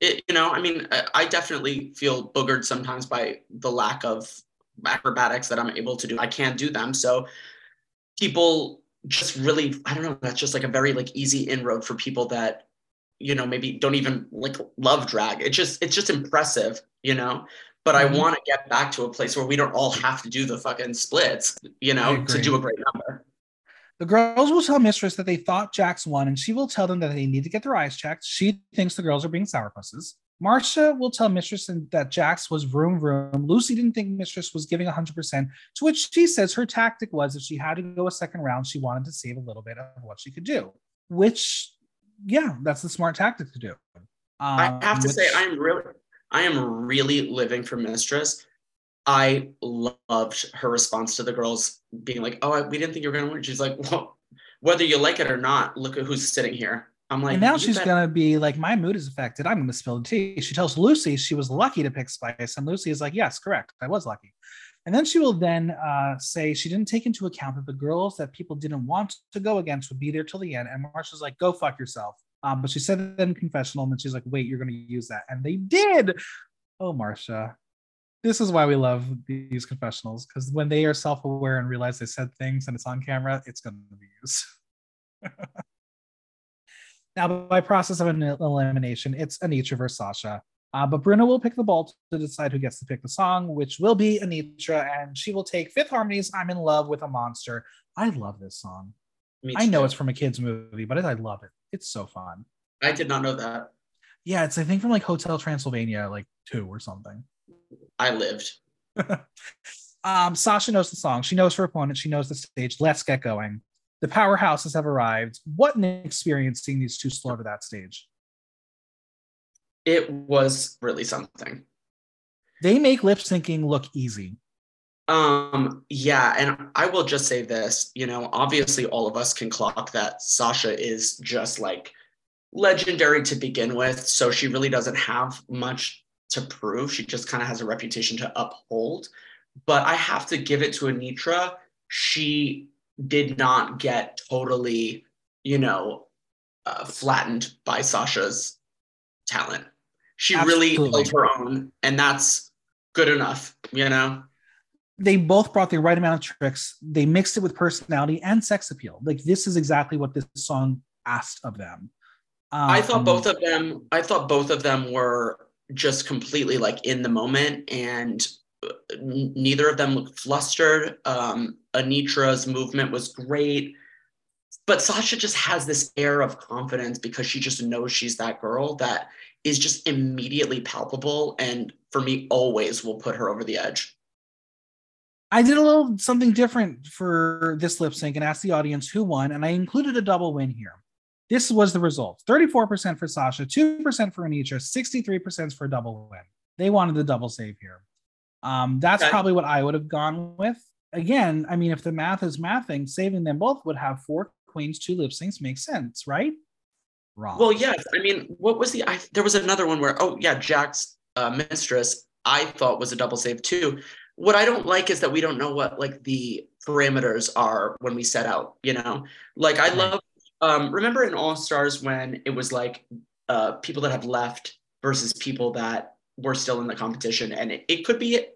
it, you know, I mean, I definitely feel boogered sometimes by the lack of acrobatics that I'm able to do. I can't do them. So people just really, I don't know, that's just like a very like easy inroad for people that, you know, maybe don't even like love drag. It just, it's just impressive, you know? But mm-hmm. I want to get back to a place where we don't all have to do the fucking splits, you know, to do a great number. The girls will tell Mistress that they thought Jax won, and she will tell them that they need to get their eyes checked. She thinks the girls are being sourpusses. Marcia will tell Mistress that Jax was room room. Loosey didn't think Mistress was giving 100%, to which she says her tactic was if she had to go a second round, she wanted to save a little bit of what she could do, which, yeah, that's the smart tactic to do. Um, I have to which, say, I'm really, I am really living for Mistress. I loved her response to the girls being like, "Oh, we didn't think you were going to win." She's like, "Well, whether you like it or not, look at who's sitting here." I'm like, and now she's bet- gonna be like, my mood is affected. I'm gonna spill the tea. She tells Loosey she was lucky to pick Spice, and Loosey is like, yes, correct, I was lucky. And then she will then uh, say she didn't take into account that the girls that people didn't want to go against would be there till the end. And Marcia's like, go fuck yourself. Um, but she said that in confessional, and then she's like, wait, you're going to use that. And they did. Oh, Marcia. This is why we love these confessionals because when they are self aware and realize they said things and it's on camera, it's going to be used. now, by process of an elimination, it's Anetra versus Sasha. Uh, but Bruno will pick the ball to decide who gets to pick the song, which will be Anetra, and she will take Fifth Harmony's I'm in Love with a Monster. I love this song. I know it's from a kid's movie, but I love it. It's so fun. I did not know that. Yeah, it's I think from like Hotel Transylvania, like two or something. I lived. um, Sasha knows the song. She knows her opponent. She knows the stage. Let's get going. The powerhouses have arrived. What an experience seeing these two slow to that stage it was really something. They make lip syncing look easy. Um, yeah, and I will just say this, you know, obviously all of us can clock that Sasha is just like legendary to begin with, so she really doesn't have much to prove. She just kind of has a reputation to uphold. But I have to give it to Anetra. She did not get totally, you know, uh, flattened by Sasha's talent. She Absolutely. really held her own, and that's good enough, you know? They both brought the right amount of tricks. They mixed it with personality and sex appeal. Like, this is exactly what this song asked of them. Um, I thought both of them, I thought both of them were just completely like in the moment and neither of them looked flustered. Um, Anetra's movement was great but Sasha just has this air of confidence because she just knows she's that girl that is just immediately palpable and for me always will put her over the edge. I did a little something different for this lip sync and asked the audience who won, and I included a double win here. This was the result 34% for Sasha, 2% for Anetra, 63% for a double win. They wanted the double save here. Um, that's okay. probably what I would have gone with. Again, I mean, if the math is mathing, saving them both would have four queens, two lip syncs makes sense, right? Wrong. Well, yes. I mean, what was the? I, there was another one where, oh yeah, Jax's uh, mistress. I thought was a double save too. What I don't like is that we don't know what like the parameters are when we set out. You know, like I love. Um, remember in All Stars when it was like uh, people that have left versus people that were still in the competition, and it, it could be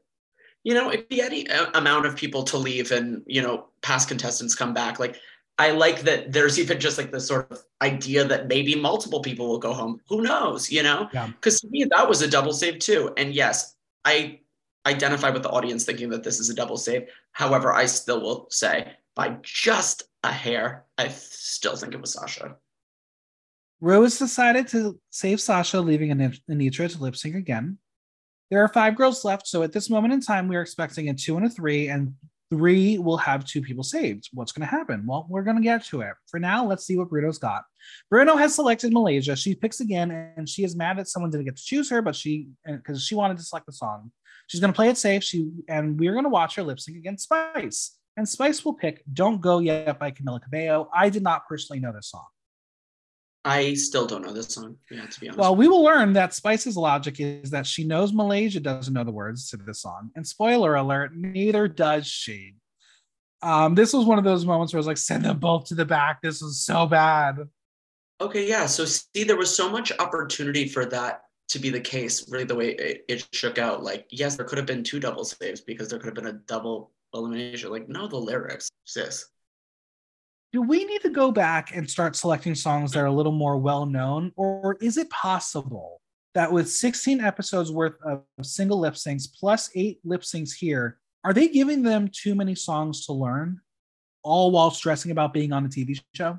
you know, it be any amount of people to leave and, you know, past contestants come back. Like I like that there's even just like this sort of idea that maybe multiple people will go home. Who knows, you know? Because yeah. to me, that was a double save too. And yes, I identify with the audience thinking that this is a double save. However, I still will say by just a hair, I still think it was Sasha. Rose decided to save Sasha, leaving Anetra to lip sync again. There are five girls left, so at this moment in time, we are expecting a two and a three, and three will have two people saved. What's going to happen? Well, we're going to get to it. For now, let's see what Bruno's got. Bruno has selected Malaysia. She picks again, and she is mad that someone didn't get to choose her, but she because she wanted to select the song. She's going to play it safe. She and we're going to watch her lip sync against Spice. And Spice will pick "Don't Go Yet" by Camila Cabello. I did not personally know this song. I still don't know this song. Yeah, to be honest. Well, we will learn that Spice's logic is that she knows Malaysia doesn't know the words to this song. And spoiler alert, neither does she. Um, this was one of those moments where I was like, send them both to the back. This was so bad. Okay, yeah. So see, there was so much opportunity for that to be the case, really the way it, it shook out. Like, yes, there could have been two double saves because there could have been a double elimination. Like, no, the lyrics, sis do we need to go back and start selecting songs that are a little more well known? Or is it possible that with 16 episodes worth of single lip syncs plus eight lip syncs here, are they giving them too many songs to learn, all while stressing about being on a TV show?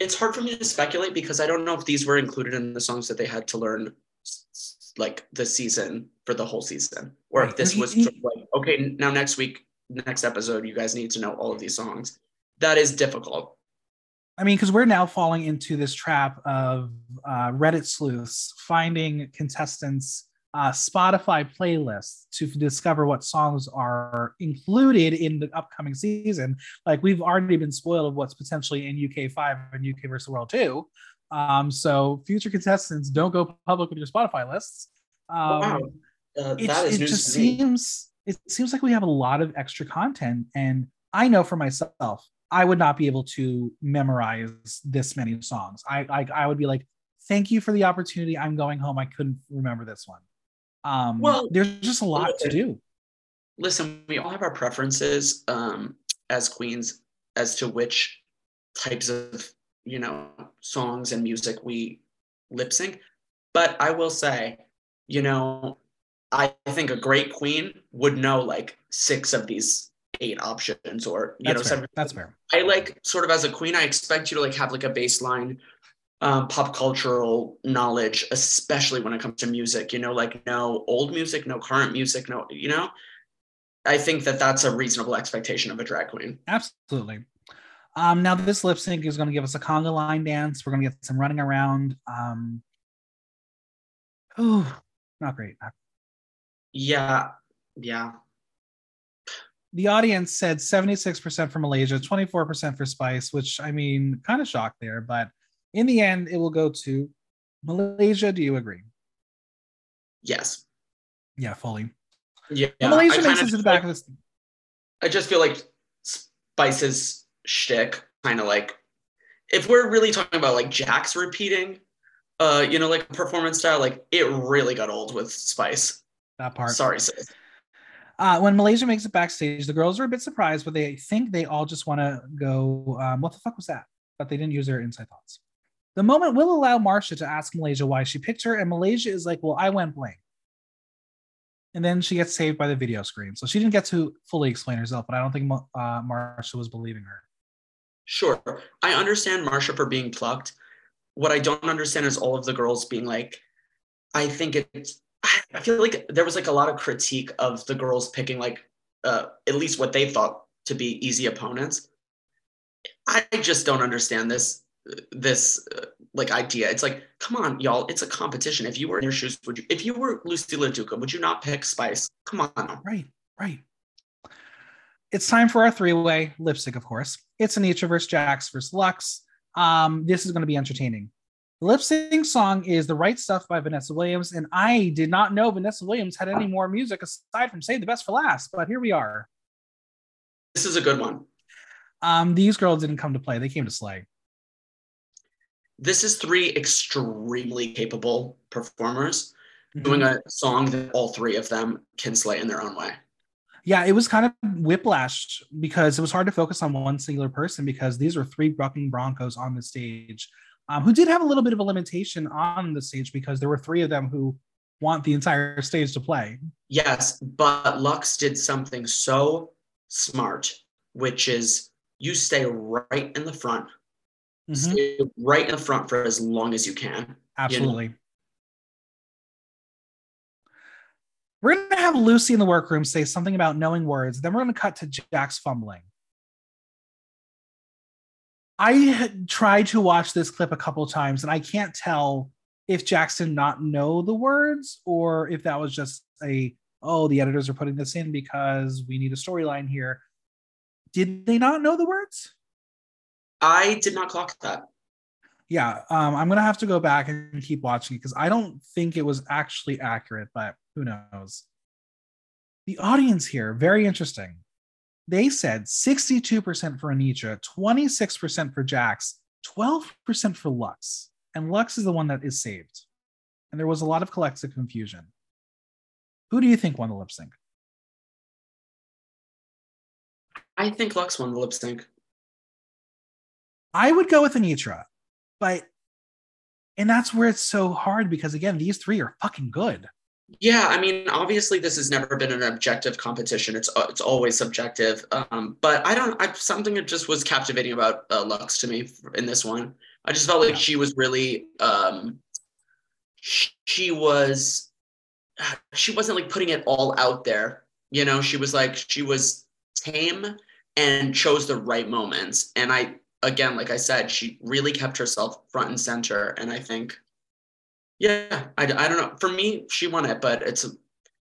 It's hard for me to speculate because I don't know if these were included in the songs that they had to learn like the season for the whole season or if this was like okay now next week next episode you guys need to know all of these songs that is difficult. I mean, because we're now falling into this trap of uh, Reddit sleuths finding contestants' uh, Spotify playlists to discover what songs are included in the upcoming season. Like we've already been spoiled of what's potentially in UK five and UK versus World two. Um, so future contestants don't go public with your Spotify lists. Um, wow. Uh, it, it just seems it seems like we have a lot of extra content. And I know for myself, I would not be able to memorize this many songs. I I, I would be like, thank you for the opportunity. I'm going home. I couldn't remember this one. Um, well, there's just a lot to do. Listen, we all have our preferences um, as queens as to which types of you know songs and music we lip sync. But I will say, you know, I think a great queen would know like six of these eight options or you That's know fair. seven. That's fair. I like sort of as a queen, I expect you to like have like a baseline um, pop cultural knowledge, especially when it comes to music. You know, like no old music, no current music, no, you know. I think that that's a reasonable expectation of a drag queen. Absolutely. Um, now this lip sync is going to give us a conga line dance. We're going to get some running around. Um, oh, not great. Yeah, yeah. The audience said 76% for Malaysia, 24% for Spice, which I mean, kind of shocked there, but in the end, it will go to Malaysia. Do you agree? Yes. Yeah, fully. Yeah. Malaysia makes it to the back like, of this. I just feel like Spice's shtick kind of like, if we're really talking about like Jax's repeating, uh, you know, like performance style, like it really got old with Spice. That part. Sorry, sis. Uh, when Malaysia makes it backstage, the girls are a bit surprised, but they think they all just want to go. Um, what the fuck was that? But they didn't use their inside thoughts. The moment will allow Marcia to ask Malaysia why she picked her, and Malaysia is like, "Well, I went blank." And then she gets saved by the video screen, so she didn't get to fully explain herself. But I don't think uh, Marcia was believing her. Sure, I understand Marcia for being plucked. What I don't understand is all of the girls being like, "I think it's." I feel like there was like a lot of critique of the girls picking like uh, at least what they thought to be easy opponents. I just don't understand this this uh, like idea. It's like, come on, y'all, it's a competition. If you were in your shoes, would you? If you were Loosey LaDuca, would you not pick Spice? Come on. Right, right. It's time for our three-way lipstick, of course. It's Anetra versus Jax versus Luxx. Um, this is going to be entertaining. The lip sync song is The Right Stuff by Vanessa Williams. And I did not know Vanessa Williams had any more music aside from Save the Best for Last, but here we are. This is a good one. Um, these girls didn't come to play, they came to slay. This is three extremely capable performers mm-hmm. doing a song that all three of them can slay in their own way. Yeah, it was kind of whiplash because it was hard to focus on one singular person because these were three bucking Broncos on the stage um, who did have a little bit of a limitation on the stage because there were three of them who want the entire stage to play. Yes, but Luxx did something so smart, which is you stay right in the front, mm-hmm. stay right in the front for as long as you can. Absolutely. You know? We're going to have Loosey in the workroom say something about knowing words. Then we're going to cut to Jax's fumbling. I tried to watch this clip a couple times and I can't tell if Jackson not know the words or if that was just a oh the editors are putting this in because we need a storyline here. Did they not know the words? I did not clock that. Yeah, um, I'm gonna have to go back and keep watching because I don't think it was actually accurate, but who knows? The audience here, very interesting they said 62% for Anetra, 26% for Jax, 12% for Luxx. And Luxx is the one that is saved. And there was a lot of collective confusion. Who do you think won the lip sync? I think Luxx won the lip sync. I would go with Anetra, but and that's where it's so hard because again, these three are fucking good. Yeah, I mean, obviously, this has never been an objective competition. It's uh, it's always subjective. Um, but I don't. I something that just was captivating about uh, Luxx to me in this one. I just felt like she was really. Um, she was. She wasn't like putting it all out there. You know, she was like she was tame and chose the right moments. And I again, like I said, she really kept herself front and center. And I think yeah, I, I don't know. For me, she won it, but it's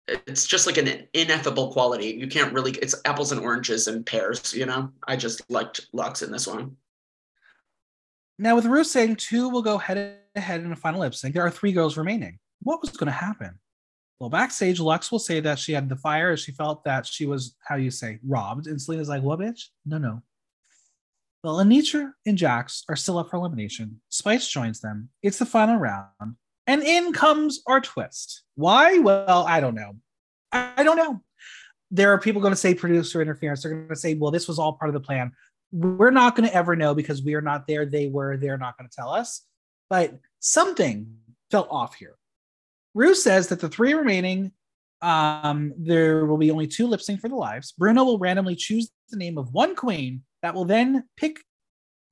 it's just like an ineffable quality. You can't really. It's apples and oranges and pears. You know. I just liked Luxx in this one. Now with Ru saying two will go head to head in a final lip sync, there are three girls remaining. What was going to happen? Well, backstage, Luxx will say that she had the fire she felt that she was, how you say, robbed. And Salina's like, what, bitch? No, no. Well, Anetra and Jax are still up for elimination. Spice joins them. It's the final round. And in comes our twist. Why? Well, I don't know. I don't know. There are people going to say producer interference. They're going to say, well, this was all part of the plan. We're not going to ever know because we are not there. They were. They're not going to tell us. But something felt off here. Ru says that the three remaining, um, there will be only two lip sync for the lives. Bruno will randomly choose the name of one queen that will then pick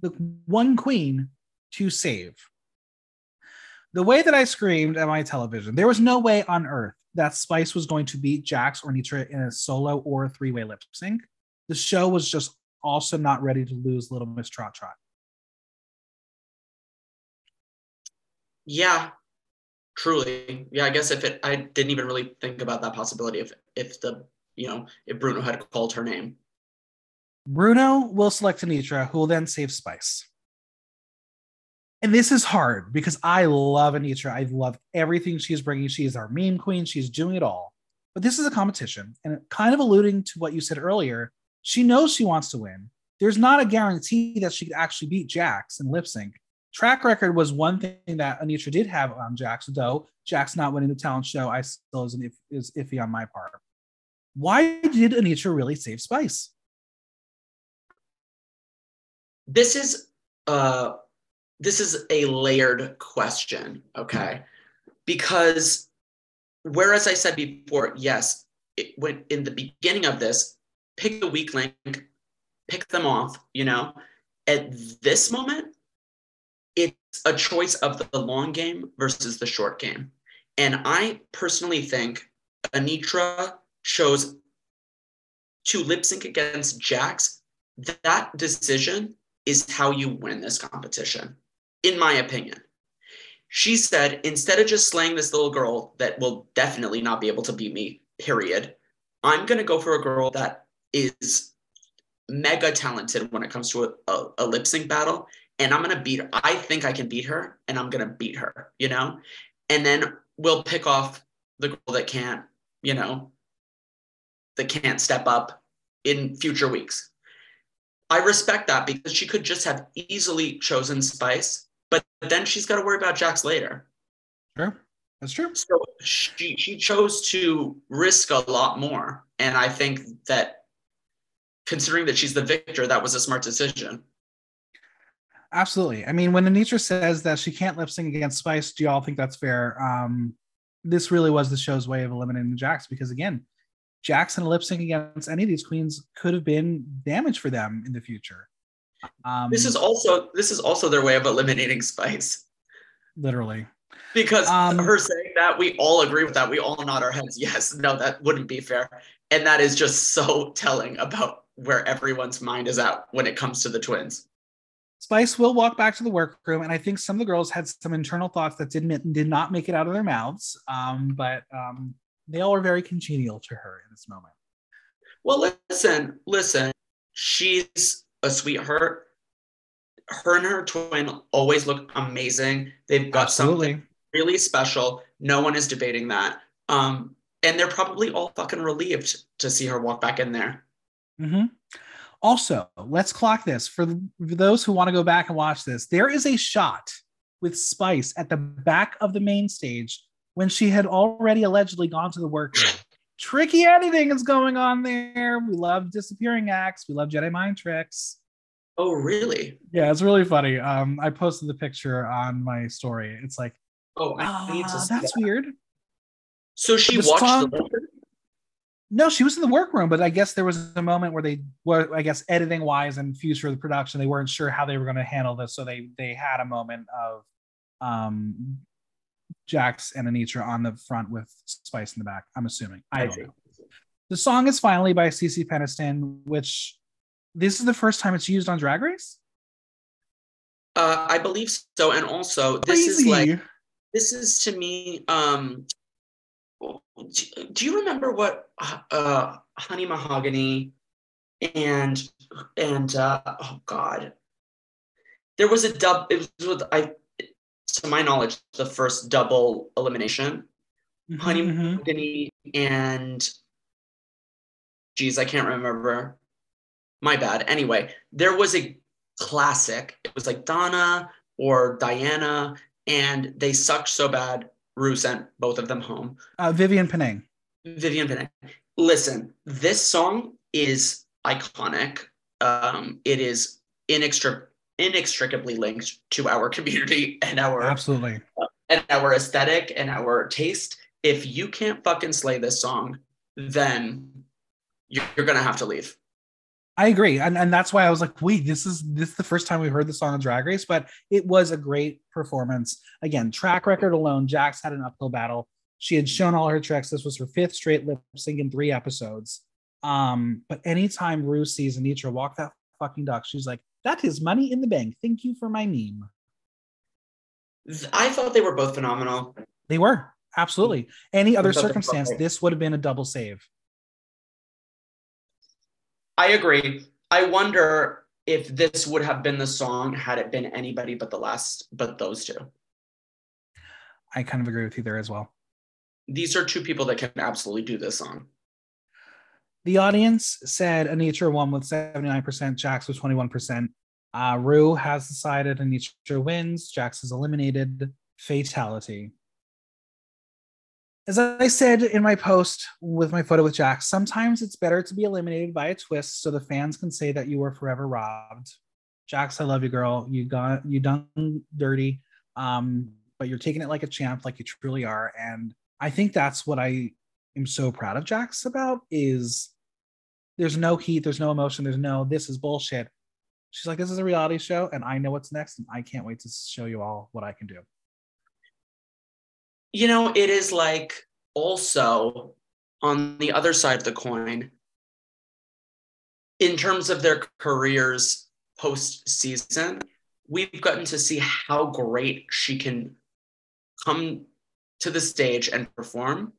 the one queen to save. The way that I screamed at my television, there was no way on earth that Spice was going to beat Jax or Nitra in a solo or three way lip sync. The show was just also not ready to lose Little Miss Trot Trot. Yeah, truly. Yeah, I guess if it, I didn't even really think about that possibility if if the you know if Bruno had called her name. Bruno will select Anetra, who will then save Spice. And this is hard because I love Anetra. I love everything she's bringing. She is our meme queen. She's doing it all. But this is a competition, and kind of alluding to what you said earlier, she knows she wants to win. There's not a guarantee that she could actually beat Jax in lip sync. Track record was one thing that Anetra did have on Jax, though Jax not winning the talent show, I still is, is iffy on my part. Why did Anetra really save Spice? this is uh this is a layered question okay? Because whereas i said before yes it went in the beginning of this pick the weak link pick them off you know? At this moment it's a choice of the long game versus the short game. And i personally think anetra chose to lip sync against jax. That decision is how you win this competition, in my opinion. She said, instead of just slaying this little girl that will definitely not be able to beat me, period, I'm going to go for a girl that is mega talented when it comes to a, a, a lip sync battle. And I'm going to beat her. I think I can beat her and I'm going to beat her, you know? And then we'll pick off the girl that can't, you know, that can't step up in future weeks. I respect that because she could just have easily chosen Spice, but then she's got to worry about Jax later. Sure, that's true. So she she chose to risk a lot more, and I think that considering that she's the victor, that was a smart decision. Absolutely. I mean, when Anetra says that she can't lip sync against Spice, do y'all think that's fair? Um, this really was the show's way of eliminating Jax because again, Jackson lip sync against any of these queens could have been damage for them in the future. Um, this is also this is also their way of eliminating Spice. Literally. Because um, her saying that, we all agree with that. We all nod our heads. Yes, no, that wouldn't be fair. And that is just so telling about where everyone's mind is at when it comes to the twins. Spice will walk back to the workroom, and I think some of the girls had some internal thoughts that didn't did not make it out of their mouths. Um, but um, they all are very congenial to her in this moment. Well, listen, listen. She's a sweetheart. Her and her twin always look amazing. They've got Absolutely. something really special. No one is debating that. Um, and they're probably all fucking relieved to see her walk back in there. Mm-hmm. Also, let's clock this for, for those who want to go back and watch this. There is a shot with Spice at the back of the main stage when she had already allegedly gone to the workroom. Tricky editing is going on there. We love disappearing acts. We love Jedi mind tricks. Oh, really? Yeah, it's really funny. Um, I posted the picture on my story. It's like, oh, I need to. that's that. weird. So she watched song, the. No, she was in the workroom, but I guess there was a moment where they were, I guess, editing wise and future of the production, they weren't sure how they were going to handle this, so they they had a moment of um Jax and Anetra on the front with Spice in the back. I'm assuming. I, don't know. The song is finally by CeCe Peniston, which this is the first time it's used on Drag Race. Uh, I believe so, and also Crazy. this is like this is to me. Um, do you remember what uh, Honey Mahogany and and uh, oh God, there was a dub. It was with I to my knowledge, the first double elimination mm-hmm, Honey mm-hmm. and geez, I can't remember. My bad. Anyway, there was a classic. It was like Donna or Diana, and they sucked so bad. Ru sent both of them home. Uh, Vivienne Pinay. Vivienne Pinay. Listen, this song is iconic. Um, it is inextric- inextricably linked to our community and our absolutely uh, and our aesthetic and our taste. If you can't fucking slay this song, then you're, gonna have to leave. I agree, and and that's why I was like, wait, this is this is the first time we heard the song on Drag Race, but it was a great performance. Again, track record alone, Jax had an uphill battle. She had shown all her tricks. This was her fifth straight lip sync in three episodes. Um, but anytime Ru sees Anetra walk that fucking duck, she's like, that is money in the bank. Thank you for my meme. I thought they were both phenomenal. They were absolutely. Any other circumstance, this would have been a double save. I agree. I wonder if this would have been the song had it been anybody but the last, but those two. I kind of agree with you there as well. These are two people that can absolutely do this song. The audience said Anetra won with 79%, Jax with 21%. Uh, Ru has decided Anetra wins, Jax is eliminated. Fatality. As I said in my post with my photo with Jax, sometimes it's better to be eliminated by a twist so the fans can say that you were forever robbed. Jax, I love you, girl. You got you done dirty, um, but you're taking it like a champ, like you truly are. And I think that's what I am so proud of Jax about is there's no heat, there's no emotion, there's no this is bullshit. She's like, this is a reality show, and I know what's next, and I can't wait to show you all what I can do you know, it is like also on the other side of the coin, in terms of their careers post season, we've gotten to see how great she can come to the stage and perform.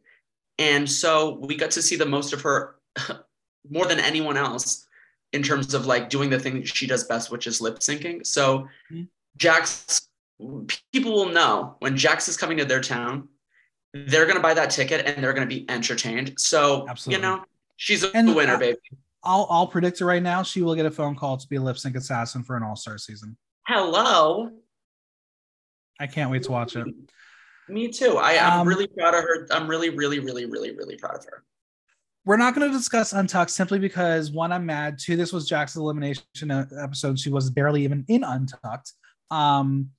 And so we got to see the most of her more than anyone else in terms of like doing the thing she does best, which is lip syncing. So mm-hmm. Jax people will know when Jax is coming to their town, they're going to buy that ticket and they're going to be entertained. So, Absolutely. you know, she's a and winner, baby. I'll, I'll predict it right now. She will get a phone call to be a lip sync assassin for an all star season. Hello. I can't wait to watch it. Me too. I, am um, really proud of her. I'm really, really, really, really, really proud of her. We're not going to discuss Untucked simply because one, I'm mad. Two, this was Jax's elimination episode. She was barely even in Untucked. Um,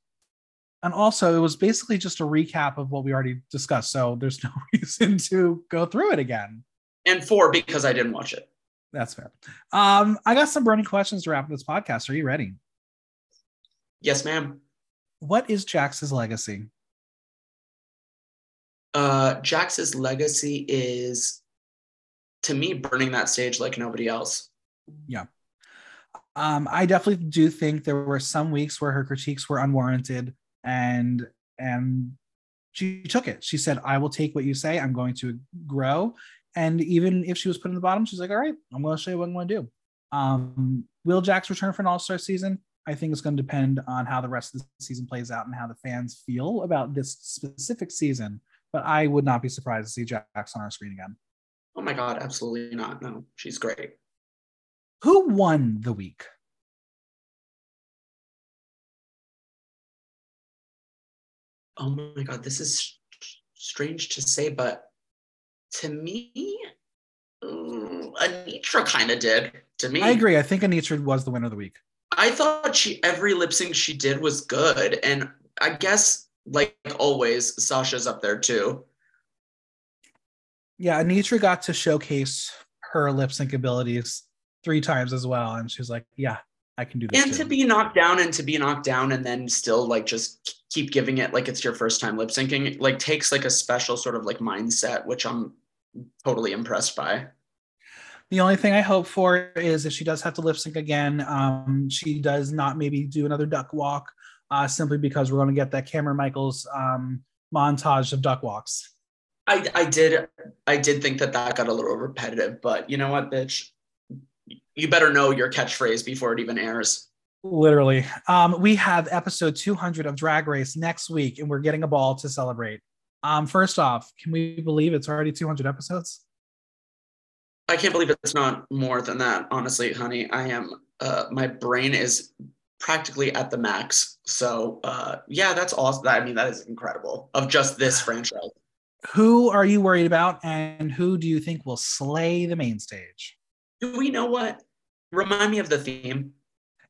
and also it was basically just a recap of what we already discussed so there's no reason to go through it again. And four because i didn't watch it. That's fair. Um i got some burning questions to wrap up this podcast. Are you ready? Yes ma'am. What is jax's legacy? Uh jax's legacy is to me burning that stage like nobody else yeah um, I definitely do think there were some weeks where her critiques were unwarranted and and she took it. She said, "I will take what you say. I'm going to grow." And even if she was put in the bottom, she's like, "All right, I'm going to show you what I'm going to do." Um, will Jax return for an All Star season? I think it's going to depend on how the rest of the season plays out and how the fans feel about this specific season. But I would not be surprised to see Jax on our screen again. Oh my God, absolutely not. No, she's great. Who won the week? oh my god, this is strange to say, but to me, Anetra kind of did. To me, I agree. I think Anetra was the winner of the week. I thought she every lip sync she did was good, and I guess like always, Sasha's up there too. Yeah, Anetra got to showcase her lip sync abilities three times as well, and she's like, "Yeah, I can do this." And too. to be knocked down, and to be knocked down, and then still like just keep giving it like it's your first time lip syncing like takes like a special sort of like mindset which i'm totally impressed by the only thing i hope for is if she does have to lip sync again um, she does not maybe do another duck walk uh, simply because we're going to get that Kameron Michaels um, montage of duck walks I, I did i did think that that got a little repetitive but you know what bitch you better know your catchphrase before it even airs Literally. Um, we have episode 200 of Drag Race next week, and we're getting a ball to celebrate. Um, first off, can we believe it's already 200 episodes? I can't believe it's not more than that. Honestly, honey, I am. Uh, my brain is practically at the max. So uh, yeah, that's awesome. I mean, that is incredible of just this franchise. Who are you worried about, and who do you think will slay the main stage? Do we know what? Remind me of the theme.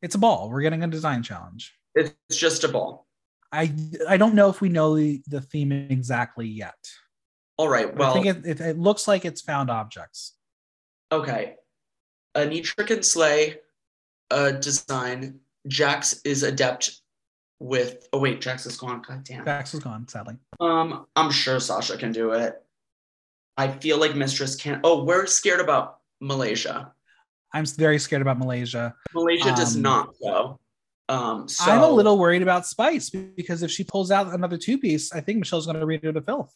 It's a ball. We're getting a design challenge. It's just a ball. I I don't know if we know the, the theme exactly yet. All right. Well, I think it, it, it looks like it's found objects. Okay. Anetra can slay a design. Jax is adept with. Oh wait, Jax is gone. God damn. Jax is gone. Sadly. Um, I'm sure Sasha can do it. I feel like Mistress can't. Oh, we're scared about Malaysia. I'm very scared about Malaysia. Malaysia um, does not though. Um, so, I'm a little worried about Spice because if she pulls out another two piece, I think Michelle's going to read her to filth.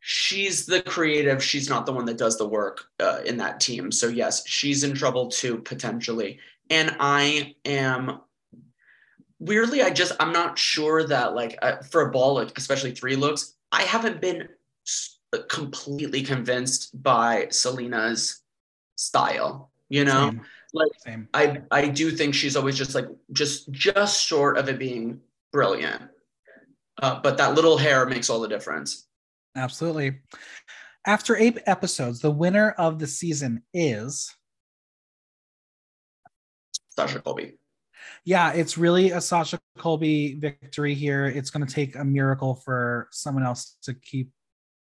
She's the creative. She's not the one that does the work uh, in that team. So yes, she's in trouble too potentially. And I am weirdly, I just I'm not sure that like uh, for a ball, like especially three looks, I haven't been completely convinced by Salina's style. You know. Same like Same. I I do think she's always just like just just short of it being brilliant. Uh, but that little hair makes all the difference. Absolutely. After eight episodes, the winner of the season is Sasha Colby. Yeah, it's really a Sasha Colby victory here. It's going to take a miracle for someone else to keep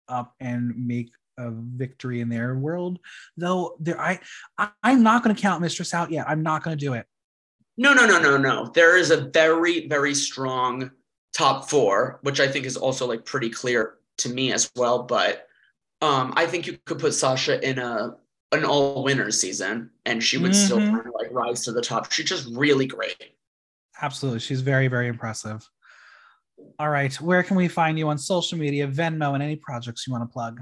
up and make a victory in their world. Though there, I, I I'm not going to count Mistress out yet. I'm not going to do it. No, no, no, no, no. There is a very, very strong top four, which I think is also like pretty clear to me as well. But um, I think you could put Sasha in a an all winners season, and she would mm-hmm. still kind of like rise to the top. She's just really great. Absolutely, she's very, very impressive. All right, where can we find you on social media, Venmo, and any projects you want to plug?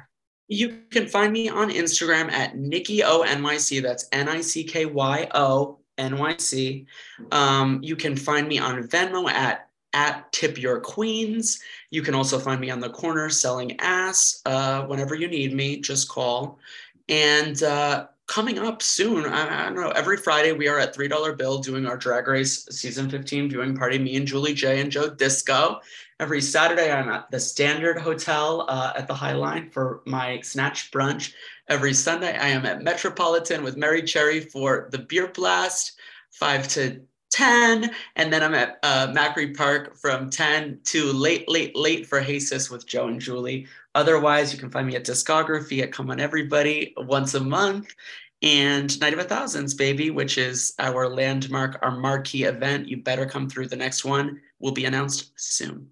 You can find me on Instagram at Nicky O NYC. That's N I C K Y O N Y C. Um, you can find me on Venmo at at Tip Your Queens. You can also find me on the corner selling ass. Uh, whenever you need me, just call. And uh, coming up soon, I, I, don't know, every Friday we are at $3 Bill doing our Drag Race season 15 viewing party, me and Julie J and Joe Disco. Every Saturday, I'm at the Standard Hotel uh, at the High Line for my snatch brunch. Every Sunday, I am at Metropolitan with Mary Cherry for the beer blast, 5 to 10. And then I'm at uh, Macri Park from 10 to late, late, late for Hasis with Joe and Julie. Otherwise, you can find me at Discography at Come On Everybody once a month and Night of a Thousands, baby, which is our landmark, our marquee event. You better come through. The next one will be announced soon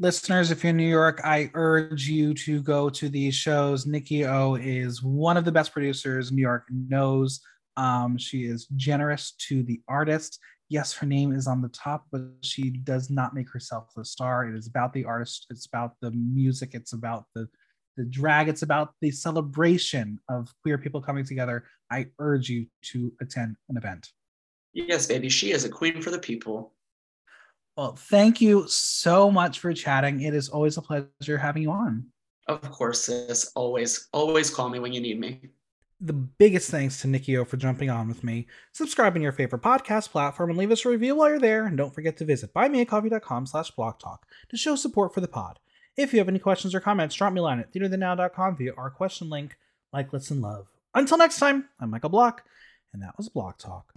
listeners, if you're in New York, I urge you to go to these shows. Nicky O is one of the best producers New York knows. Um, she is generous to the artist. Yes, her name is on the top, but she does not make herself the star. It is about the artist. It's about the music. It's about the the drag. It's about the celebration of queer people coming together. I urge you to attend an event. Yes, baby. She is a queen for the people. Well, thank you so much for chatting. It is always a pleasure having you on. Of course, sis. Always, always call me when you need me. The biggest thanks to Nicky O for jumping on with me. Subscribe on your favorite podcast platform and leave us a review while you're there. And don't forget to visit buymeacoffee.com slash blocktalk to show support for the pod. If you have any questions or comments, drop me a line at theatreinthenow.com via our question link. Like, listen, love. Until next time, I'm Michael Block, and that was Block Talk.